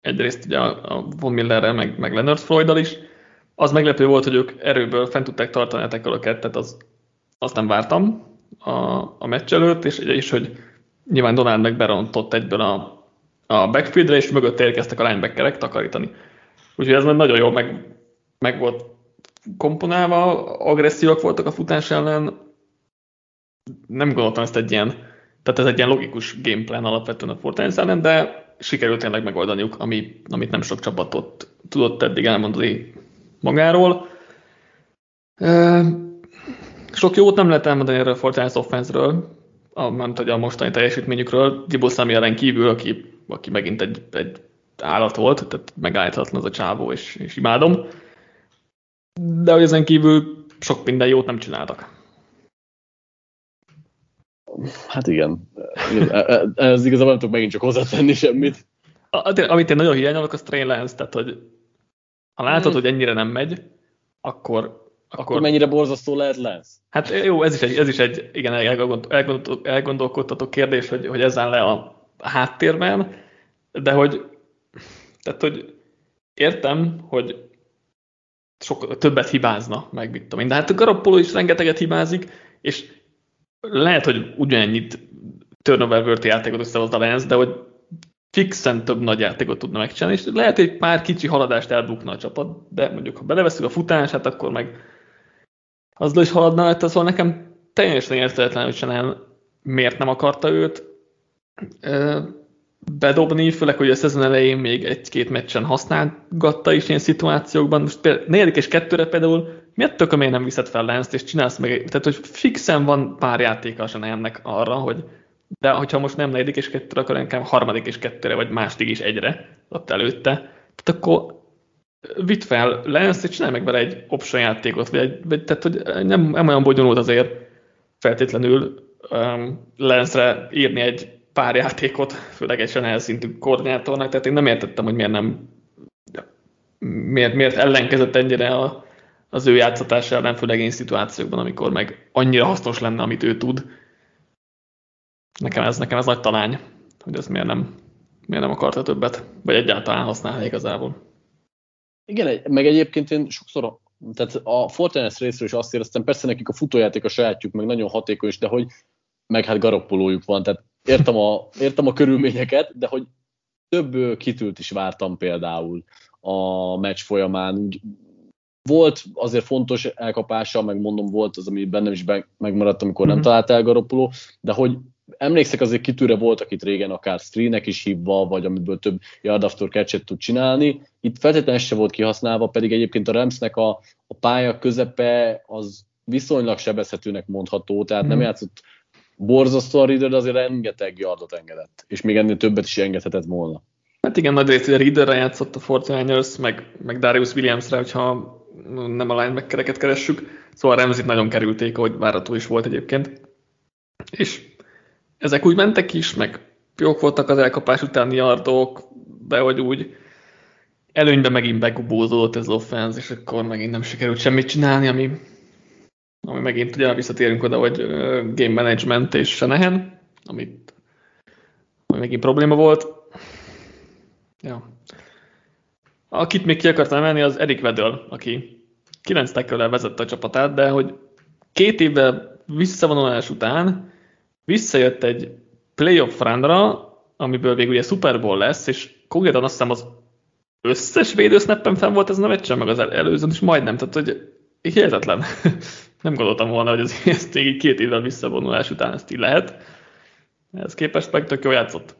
egyrészt ugye a, a Von Millerrel, meg, meg Leonard Floyddal is, az meglepő volt, hogy ők erőből fent tudták tartani a tehát az, azt nem vártam a, a meccs előtt, és, és hogy nyilván Donald meg berontott egyből a, a backfieldre, és mögött érkeztek a linebackerek takarítani. Úgyhogy ez nagyon jól meg, meg volt komponálva, agresszívak voltak a futás ellen. Nem gondoltam ezt egy ilyen, tehát ez egy ilyen logikus gameplan alapvetően a Fortnite ellen, de sikerült tényleg megoldaniuk, ami, amit nem sok csapatot tudott eddig elmondani magáról. Sok jót nem lehet elmondani erről a Fortnite offense-ről, nem hogy a mostani teljesítményükről. Dibble ellen kívül, aki, aki megint egy, egy állat volt, tehát megállíthatatlan az a csávó, és, és imádom. De hogy ezen kívül sok minden jót nem csináltak. Hát igen. Ez igazából nem tudok megint csak hozzátenni semmit. A, amit én nagyon hiányolok, az Trey Lance, tehát hogy ha látod, hmm. hogy ennyire nem megy, akkor, akkor... Akkor mennyire borzasztó lehet lesz? Hát jó, ez is egy, ez is egy igen, elgondol, elgondolkodtató kérdés, hogy, hogy ezzel le a háttérben, de hogy, tehát, hogy értem, hogy sok, többet hibázna, meg mit tudom én. De hát a Garoppolo is rengeteget hibázik, és lehet, hogy ugyanennyit turnover worthy játékot összehoz a Lens, de hogy fixen több nagy játékot tudna megcsinálni, és lehet egy pár kicsi haladást elbukna a csapat, de mondjuk ha beleveszünk a futását, akkor meg azzal is haladna, az szóval nekem teljesen érteletlen, hogy Chanel miért nem akarta őt bedobni, főleg, hogy a szezon elején még egy-két meccsen használgatta is ilyen szituációkban. Most például negyedik és kettőre például miért tök, miért nem viszed fel lens és csinálsz meg, tehát hogy fixen van pár játéka a ennek arra, hogy de hogyha most nem negyedik és kettőre, akkor inkább harmadik és kettőre, vagy második és egyre ott előtte. Tehát akkor vitt fel Lens, és csinálj meg vele egy option játékot, vagy egy, tehát hogy nem, nem olyan bonyolult azért feltétlenül um, Lensre írni egy pár játékot, főleg egy Chanel szintű koordinátornak, tehát én nem értettem, hogy miért nem miért, miért ellenkezett ennyire a, az ő játszatása ellen, főleg én szituációkban, amikor meg annyira hasznos lenne, amit ő tud. Nekem ez, nekem ez nagy talány, hogy ez miért nem, miért nem akarta többet, vagy egyáltalán használja igazából. Igen, meg egyébként én sokszor, tehát a Fortnite részről is azt éreztem, persze nekik a futójáték a sajátjuk, meg nagyon hatékony is, de hogy meg hát garoppolójuk van, tehát értem a, értem a körülményeket, de hogy több kitült is vártam például a meccs folyamán. Úgy, volt azért fontos elkapása, meg mondom, volt az, ami bennem is megmaradt, amikor nem mhm. talált el Garoppolo, de hogy emlékszek azért kitűre voltak itt régen akár screenek is hívva, vagy amiből több yard after catch tud csinálni. Itt feltétlenül se volt kihasználva, pedig egyébként a Ramsnek a, a pálya közepe az viszonylag sebezhetőnek mondható, tehát mm. nem játszott borzasztóan Reader, de azért rengeteg yardot engedett, és még ennél többet is engedhetett volna. Hát igen, nagy részt Readerre játszott a Fortiners, meg, meg Darius Williamsre, hogyha nem a linebackereket keressük. Szóval Remzit nagyon kerülték, ahogy várható is volt egyébként. És ezek úgy mentek is, meg jók voltak az elkapás utáni yardok, de hogy úgy előnyben megint begubózódott ez az offense, és akkor megint nem sikerült semmit csinálni, ami ami megint ugye visszatérünk oda, hogy game management és Senehen, amit ami megint probléma volt. Ja. Akit még ki akartam emelni, az Erik Vedel, aki 9 tackle vezette a csapatát, de hogy két évvel visszavonulás után visszajött egy playoff rundra, amiből végül ugye Super Bowl lesz, és konkrétan azt hiszem az összes védősnappen fenn volt ez a meccsen, meg az előzőn is majdnem, tehát hogy hihetetlen. Nem gondoltam volna, hogy ez, ezt még két évvel visszavonulás után ezt így lehet. Ez képest meg tök jól játszott.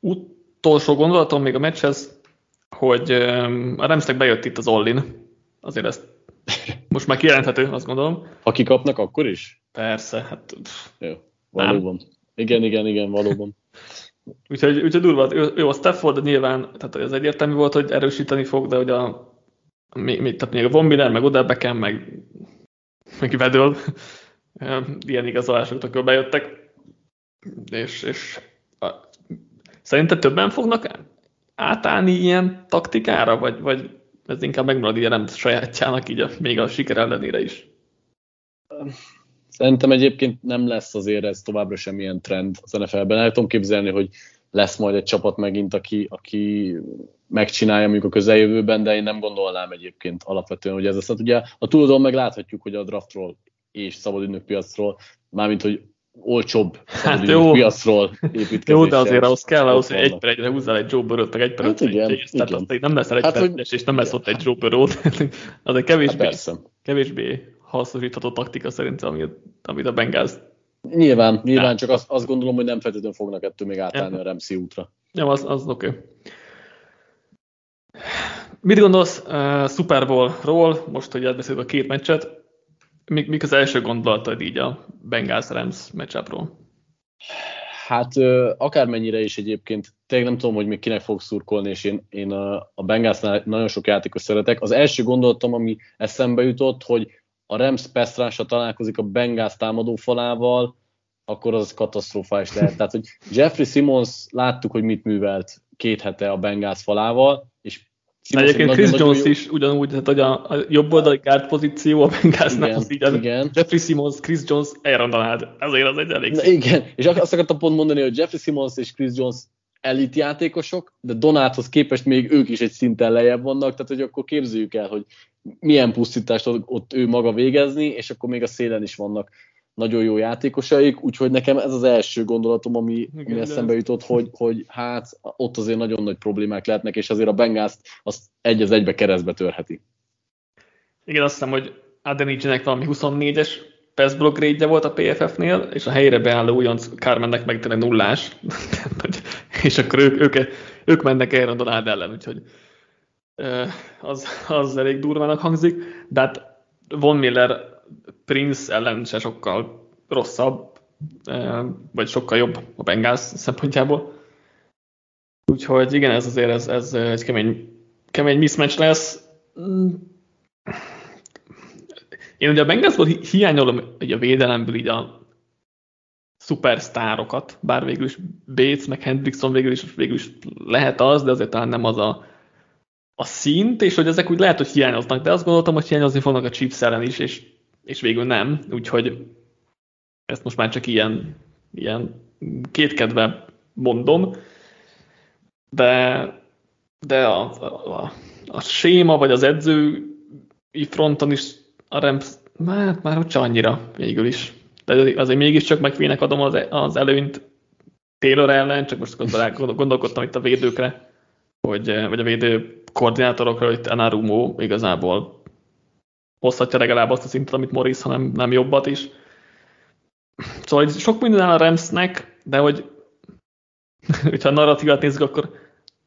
Utolsó gondolatom még a meccshez, hogy a Remsznek bejött itt az Ollin. Azért ezt most már kijelenthető, azt gondolom. Ha kikapnak, akkor is? Persze, hát... Jó, valóban. Nem. Igen, igen, igen, valóban. úgyhogy, úgyhogy durva, ő, ő a Stafford nyilván, tehát az egyértelmű volt, hogy erősíteni fog, de hogy a még, még, tehát még a Von Miller, meg Odell Beckham, meg, meg Vedől, ilyen igazolások bejöttek, és, és a, szerinted többen fognak átállni ilyen taktikára, vagy, vagy ez inkább megmarad így a nem sajátjának, így a, még a siker ellenére is? Szerintem egyébként nem lesz azért ez továbbra sem ilyen trend az NFL-ben. El tudom képzelni, hogy lesz majd egy csapat megint, aki, aki megcsinálja mondjuk a közeljövőben, de én nem gondolnám egyébként alapvetően, hogy ez lesz. Hát ugye a túloldon meg láthatjuk, hogy a draftról és szabadügynök piacról, mármint, hogy olcsóbb hát jó. piacról építkezés. Jó, de azért ahhoz kell, ahhoz, hogy egy per egyre húzzál egy Joe Burrow-t, meg egy per hát igen, egy, tehát igen. nem lesz egy hát, hogy... és nem lesz ott egy Joe Burrow, az egy kevésbé, hát kevésbé hasznosítható taktika szerintem, amit, amit a Bengals Nyilván, nyilván csak azt, azt gondolom, hogy nem feltétlenül fognak ettől még átállni ja. a Remszi útra. Ja, az, az oké. Okay. Mit gondolsz uh, Super Bowl-ról, most, hogy átbeszélünk a két meccset, mik, mik az első gondolataid így a Bengals-Rams matchupról? Hát akármennyire is egyébként, tényleg nem tudom, hogy még kinek fog szurkolni, és én, én a, Bengalsnál nagyon sok játékos szeretek. Az első gondolatom, ami eszembe jutott, hogy a Rams Pestrása találkozik a Bengals támadó falával, akkor az katasztrofális lehet. Tehát, hogy Jeffrey Simmons láttuk, hogy mit művelt két hete a Bengals falával, és Simmons Egyébként Chris Jones jó... is ugyanúgy, tehát hogy a, a jobb oldali guard pozíció a Bengalsnál az így, igen. Jeffrey Simmons, Chris Jones, Aaron Donald, azért az egy elég Na, Igen, és azt akartam pont mondani, hogy Jeffrey Simmons és Chris Jones elit játékosok, de Donáthoz képest még ők is egy szinten lejjebb vannak, tehát hogy akkor képzeljük el, hogy milyen pusztítást ott ő maga végezni, és akkor még a szélen is vannak nagyon jó játékosaik, úgyhogy nekem ez az első gondolatom, ami, Igen, ami eszembe jutott, hogy, hogy hát ott azért nagyon nagy problémák lehetnek, és azért a Bengászt azt egy az egybe keresztbe törheti. Igen, azt hiszem, hogy Adenicinek valami 24-es pass block grade volt a PFF-nél, és a helyére beálló újonc Carmennek meg tényleg nullás, és akkor ők, ők, ők mennek erre a Donald ellen, úgyhogy az, az elég durvának hangzik, de hát Von Miller Prince ellen se sokkal rosszabb, vagy sokkal jobb a Bengals szempontjából. Úgyhogy igen, ez azért ez, ez egy kemény, kemény mismatch lesz. Én ugye a Bengalsból hiányolom ugye a védelemből így a szupersztárokat, bár végül is Bates, meg Hendrickson végül is, végül is lehet az, de azért talán nem az a, a szint, és hogy ezek úgy lehet, hogy hiányoznak, de azt gondoltam, hogy hiányozni fognak a Chiefs ellen is, és, és végül nem, úgyhogy ezt most már csak ilyen, ilyen kétkedve mondom, de, de a, a, a séma, vagy az edzői fronton is a Rams, hát már csak annyira végül is. De azért mégiscsak megvének adom az, az előnyt Taylor ellen, csak most gondolkodtam itt a védőkre, hogy, vagy a védő koordinátorokra, hogy Enarumo igazából hozhatja legalább azt a szintet, amit Morris, hanem nem jobbat is. Szóval sok minden áll a Ramsnek, de hogy hogyha a narratívát nézzük, akkor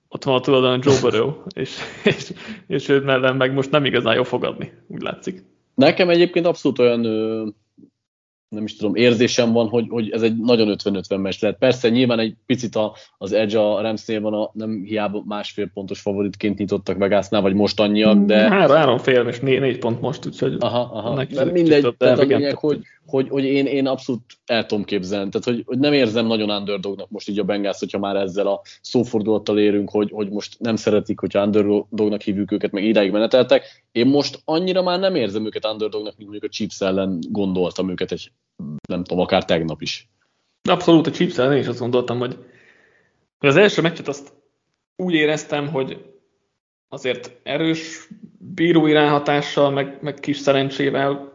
ott van a tulajdon Joe Burrow, és, és, és őt mellett meg most nem igazán jó fogadni, úgy látszik. Nekem egyébként abszolút olyan nem is tudom, érzésem van, hogy, hogy ez egy nagyon 50-50 meccs lehet. Persze nyilván egy picit a, az Edge a Ramsnél van, a, nem hiába másfél pontos favoritként nyitottak Vegasnál, vagy most annyiak, de... Három, három fél, és négy, négy pont most, úgyhogy... Aha, aha. mindegy, tehát a lényeg, hogy, hogy, hogy én, én abszolút el tudom képzelni. Tehát, hogy, hogy nem érzem nagyon underdognak most így a Bengals, hogyha már ezzel a szófordulattal érünk, hogy, hogy most nem szeretik, hogyha underdognak hívjuk őket, meg idáig meneteltek. Én most annyira már nem érzem őket underdognak, mint mondjuk a Chiefs ellen gondoltam őket egy, nem tudom, akár tegnap is. Abszolút a Chiefs ellen is azt gondoltam, hogy Az első meccset azt úgy éreztem, hogy azért erős bírói ráhatással, meg, meg kis szerencsével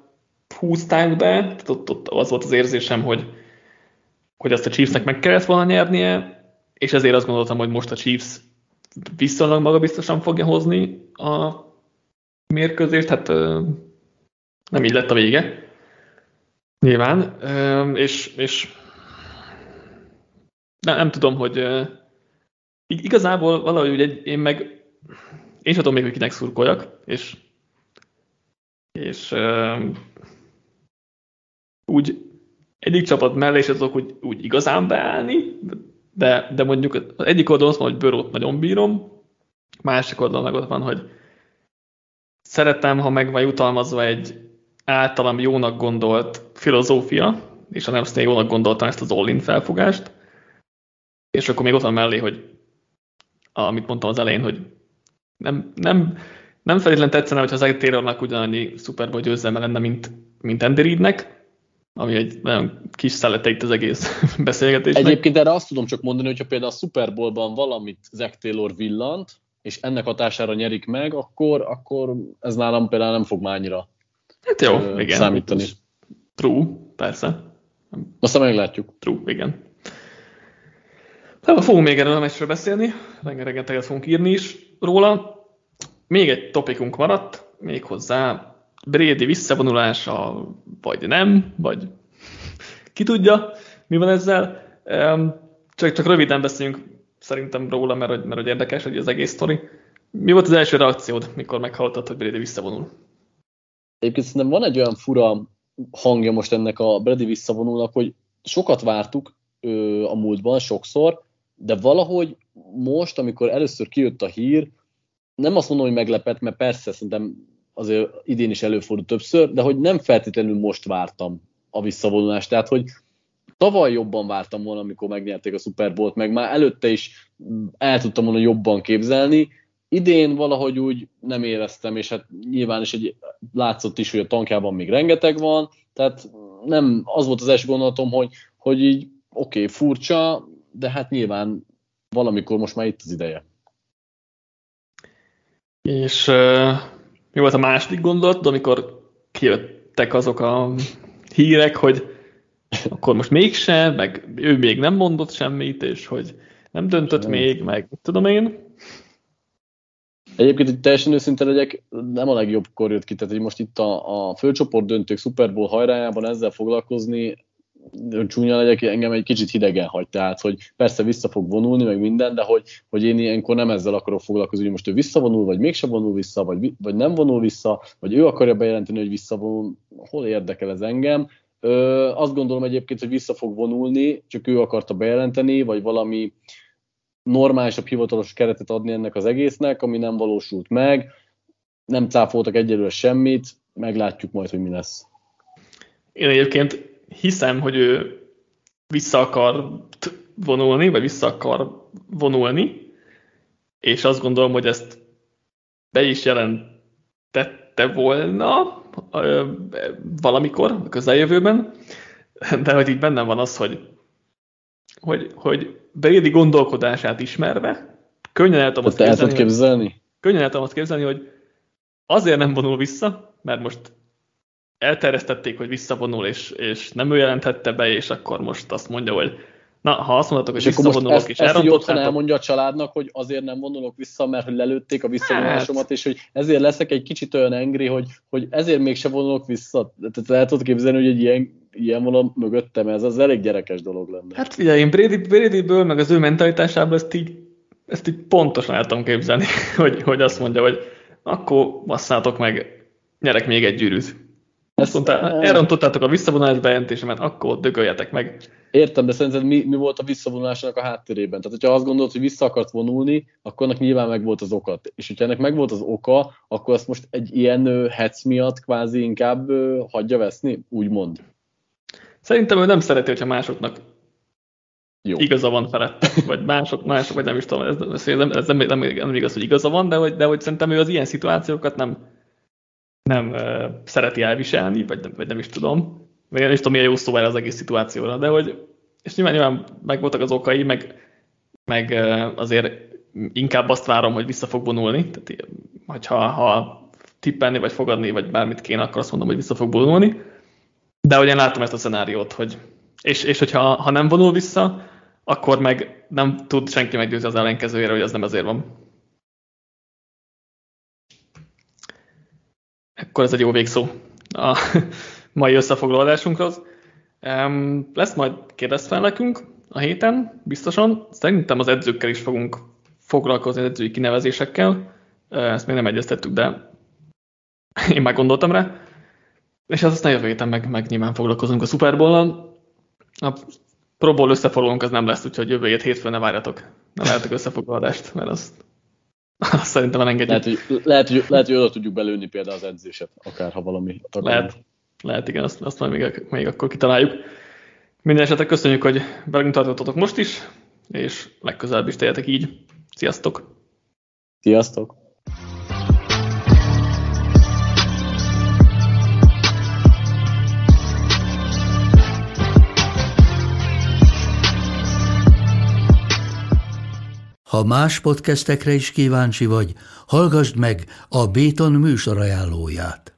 húzták be, tehát ott, ott az volt az érzésem, hogy, hogy azt a Chiefsnek meg kellett volna nyernie, és ezért azt gondoltam, hogy most a Chiefs viszonylag magabiztosan fogja hozni a mérkőzést, hát nem így lett a vége. Nyilván, és, és nem, nem tudom, hogy igazából valahogy ugye én meg én sem tudom még, hogy kinek szurkoljak, és, és úgy egyik csapat mellé is azok úgy, úgy igazán beállni, de, de mondjuk az egyik oldalon azt van, hogy Börót nagyon bírom, másik oldalon meg ott van, hogy szeretem, ha meg van jutalmazva egy általam jónak gondolt filozófia, és a nem jónak gondoltam ezt az all felfogást, és akkor még ott van mellé, hogy amit mondtam az elején, hogy nem, nem, nem feltétlenül tetszene, hogyha Zay Taylornak ugyanannyi Super Bowl győzelme lenne, mint, mint Andy Reidnek, ami egy nagyon kis szellete itt az egész beszélgetésnek. Egyébként erre azt tudom csak mondani, hogyha például a Super Bowl-ban valamit Zach Taylor villant, és ennek hatására nyerik meg, akkor, akkor ez nálam például nem fog már annyira hát jó, ö, igen. számítani. True, persze. Aztán meglátjuk. True, igen. Tehát fogunk még erről a meccsről beszélni, rengeteget fogunk írni is róla. Még egy topikunk maradt, méghozzá Brady visszavonulása, vagy nem, vagy ki tudja, mi van ezzel. Csak, csak röviden beszéljünk szerintem róla, mert, mert, mert érdekes hogy az egész sztori. Mi volt az első reakciód, mikor meghallottad, hogy Brady visszavonul? Egyébként szerintem van egy olyan fura hangja most ennek a Brady visszavonulnak, hogy sokat vártuk ö, a múltban, sokszor, de valahogy most, amikor először kijött a hír, nem azt mondom, hogy meglepett, mert persze szerintem azért idén is előfordult többször, de hogy nem feltétlenül most vártam a visszavonulást. Tehát, hogy tavaly jobban vártam volna, amikor megnyerték a Super Bowl-t, meg már előtte is el tudtam volna jobban képzelni. Idén valahogy úgy nem éreztem, és hát nyilván is egy látszott is, hogy a tankjában még rengeteg van, tehát nem, az volt az első gondolatom, hogy, hogy így oké, okay, furcsa, de hát nyilván valamikor most már itt az ideje. És uh, mi volt a második gondolat, amikor kijöttek azok a hírek, hogy akkor most mégse, meg ő még nem mondott semmit, és hogy nem döntött nem. még, meg tudom én. Egyébként, hogy teljesen őszinte legyek, nem a legjobb kor jött ki, tehát hogy most itt a, a főcsoport döntők Super Bowl hajrájában ezzel foglalkozni, csúnya legyek, engem egy kicsit hidegen hagy, tehát hogy persze vissza fog vonulni, meg minden, de hogy, hogy én ilyenkor nem ezzel akarok foglalkozni, hogy most ő visszavonul, vagy mégse vonul vissza, vagy, vagy nem vonul vissza, vagy ő akarja bejelenteni, hogy visszavonul, hol érdekel ez engem. Ö, azt gondolom egyébként, hogy vissza fog vonulni, csak ő akarta bejelenteni, vagy valami normálisabb hivatalos keretet adni ennek az egésznek, ami nem valósult meg. Nem cáfoltak egyelőre semmit, meglátjuk majd, hogy mi lesz. Én egyébként hiszem, hogy ő vissza akar vonulni, vagy vissza akar vonulni, és azt gondolom, hogy ezt be is jelentette volna valamikor a közeljövőben, de hogy így bennem van az, hogy, hogy, hogy Brady gondolkodását ismerve, könnyen el tudom azt képzelni, képzelni? könnyen el tudom azt képzelni, hogy azért nem vonul vissza, mert most elterjesztették, hogy visszavonul, és, és nem ő jelentette be, és akkor most azt mondja, hogy na, ha azt mondhatok, hogy visszavonulok, ezt, és. Ezt elmondja a családnak, hogy azért nem vonulok vissza, mert hogy lelőtték a visszavonulásomat, hát. és hogy ezért leszek egy kicsit olyan engri, hogy, hogy ezért mégsem vonulok vissza. Tehát el tudod képzelni, hogy egy ilyen, ilyen vonal mögöttem, ez az elég gyerekes dolog lenne. Hát figyelj, én Brady, Brady-ből, meg az ő mentalitásából ezt így, ezt így pontosan el tudom képzelni, hogy, hogy azt mondja, hogy akkor basszátok meg, nyerek még egy gyűrűt azt mondta, elrontottátok a visszavonulás bejelentésemet, akkor dögöljetek meg. Értem, de szerinted mi, mi volt a visszavonulásnak a háttérében? Tehát, hogyha azt gondolod, hogy vissza akart vonulni, akkor annak nyilván meg volt az oka. És hogyha ennek meg volt az oka, akkor ezt most egy ilyen hec miatt kvázi inkább hagyja veszni, úgymond. Szerintem ő nem szereti, hogyha másoknak jó. igaza van felett, vagy mások, mások, vagy nem is tudom, ez, ez, nem, ez nem, nem, nem igaz, hogy igaza van, de hogy, de hogy szerintem ő az ilyen szituációkat nem, nem uh, szereti elviselni, vagy nem, vagy nem is tudom. Még nem is tudom, milyen jó szó az egész szituációra, de hogy, és nyilván, nyilván meg voltak az okai, meg meg azért inkább azt várom, hogy vissza fog vonulni, tehát hogyha ha tippelni, vagy fogadni, vagy bármit kéne, akkor azt mondom, hogy vissza fog vonulni. De ugye látom ezt a szenáriót, hogy és, és hogyha ha nem vonul vissza, akkor meg nem tud senki meggyőzni az ellenkezőjére, hogy ez nem ezért van. Akkor ez egy jó végszó a mai összefoglalásunkhoz. Um, lesz majd kérdezfelekünk a héten, biztosan. Szerintem az edzőkkel is fogunk foglalkozni, az edzői kinevezésekkel. Ezt még nem egyeztettük, de én már gondoltam rá. És az aztán jövő héten meg, meg nyilván foglalkozunk a Super Bowl-nal. A Pro Bowl összefoglalónk az nem lesz, úgyhogy jövő hét hétfőn ne várjatok. Ne várjatok összefoglalást, mert az, azt szerintem elengedjük. Lehet, hogy, lehet, hogy, lehet, hogy oda tudjuk belőni például az edzéset, akár ha valami Lehet, lehet igen, azt, azt majd még, még akkor kitaláljuk. Minden esetre köszönjük, hogy velünk tartottatok most is, és legközelebb is tegyetek így. Sziasztok! Sziasztok! Ha más podcastekre is kíváncsi vagy, hallgassd meg a Béton műsor ajánlóját.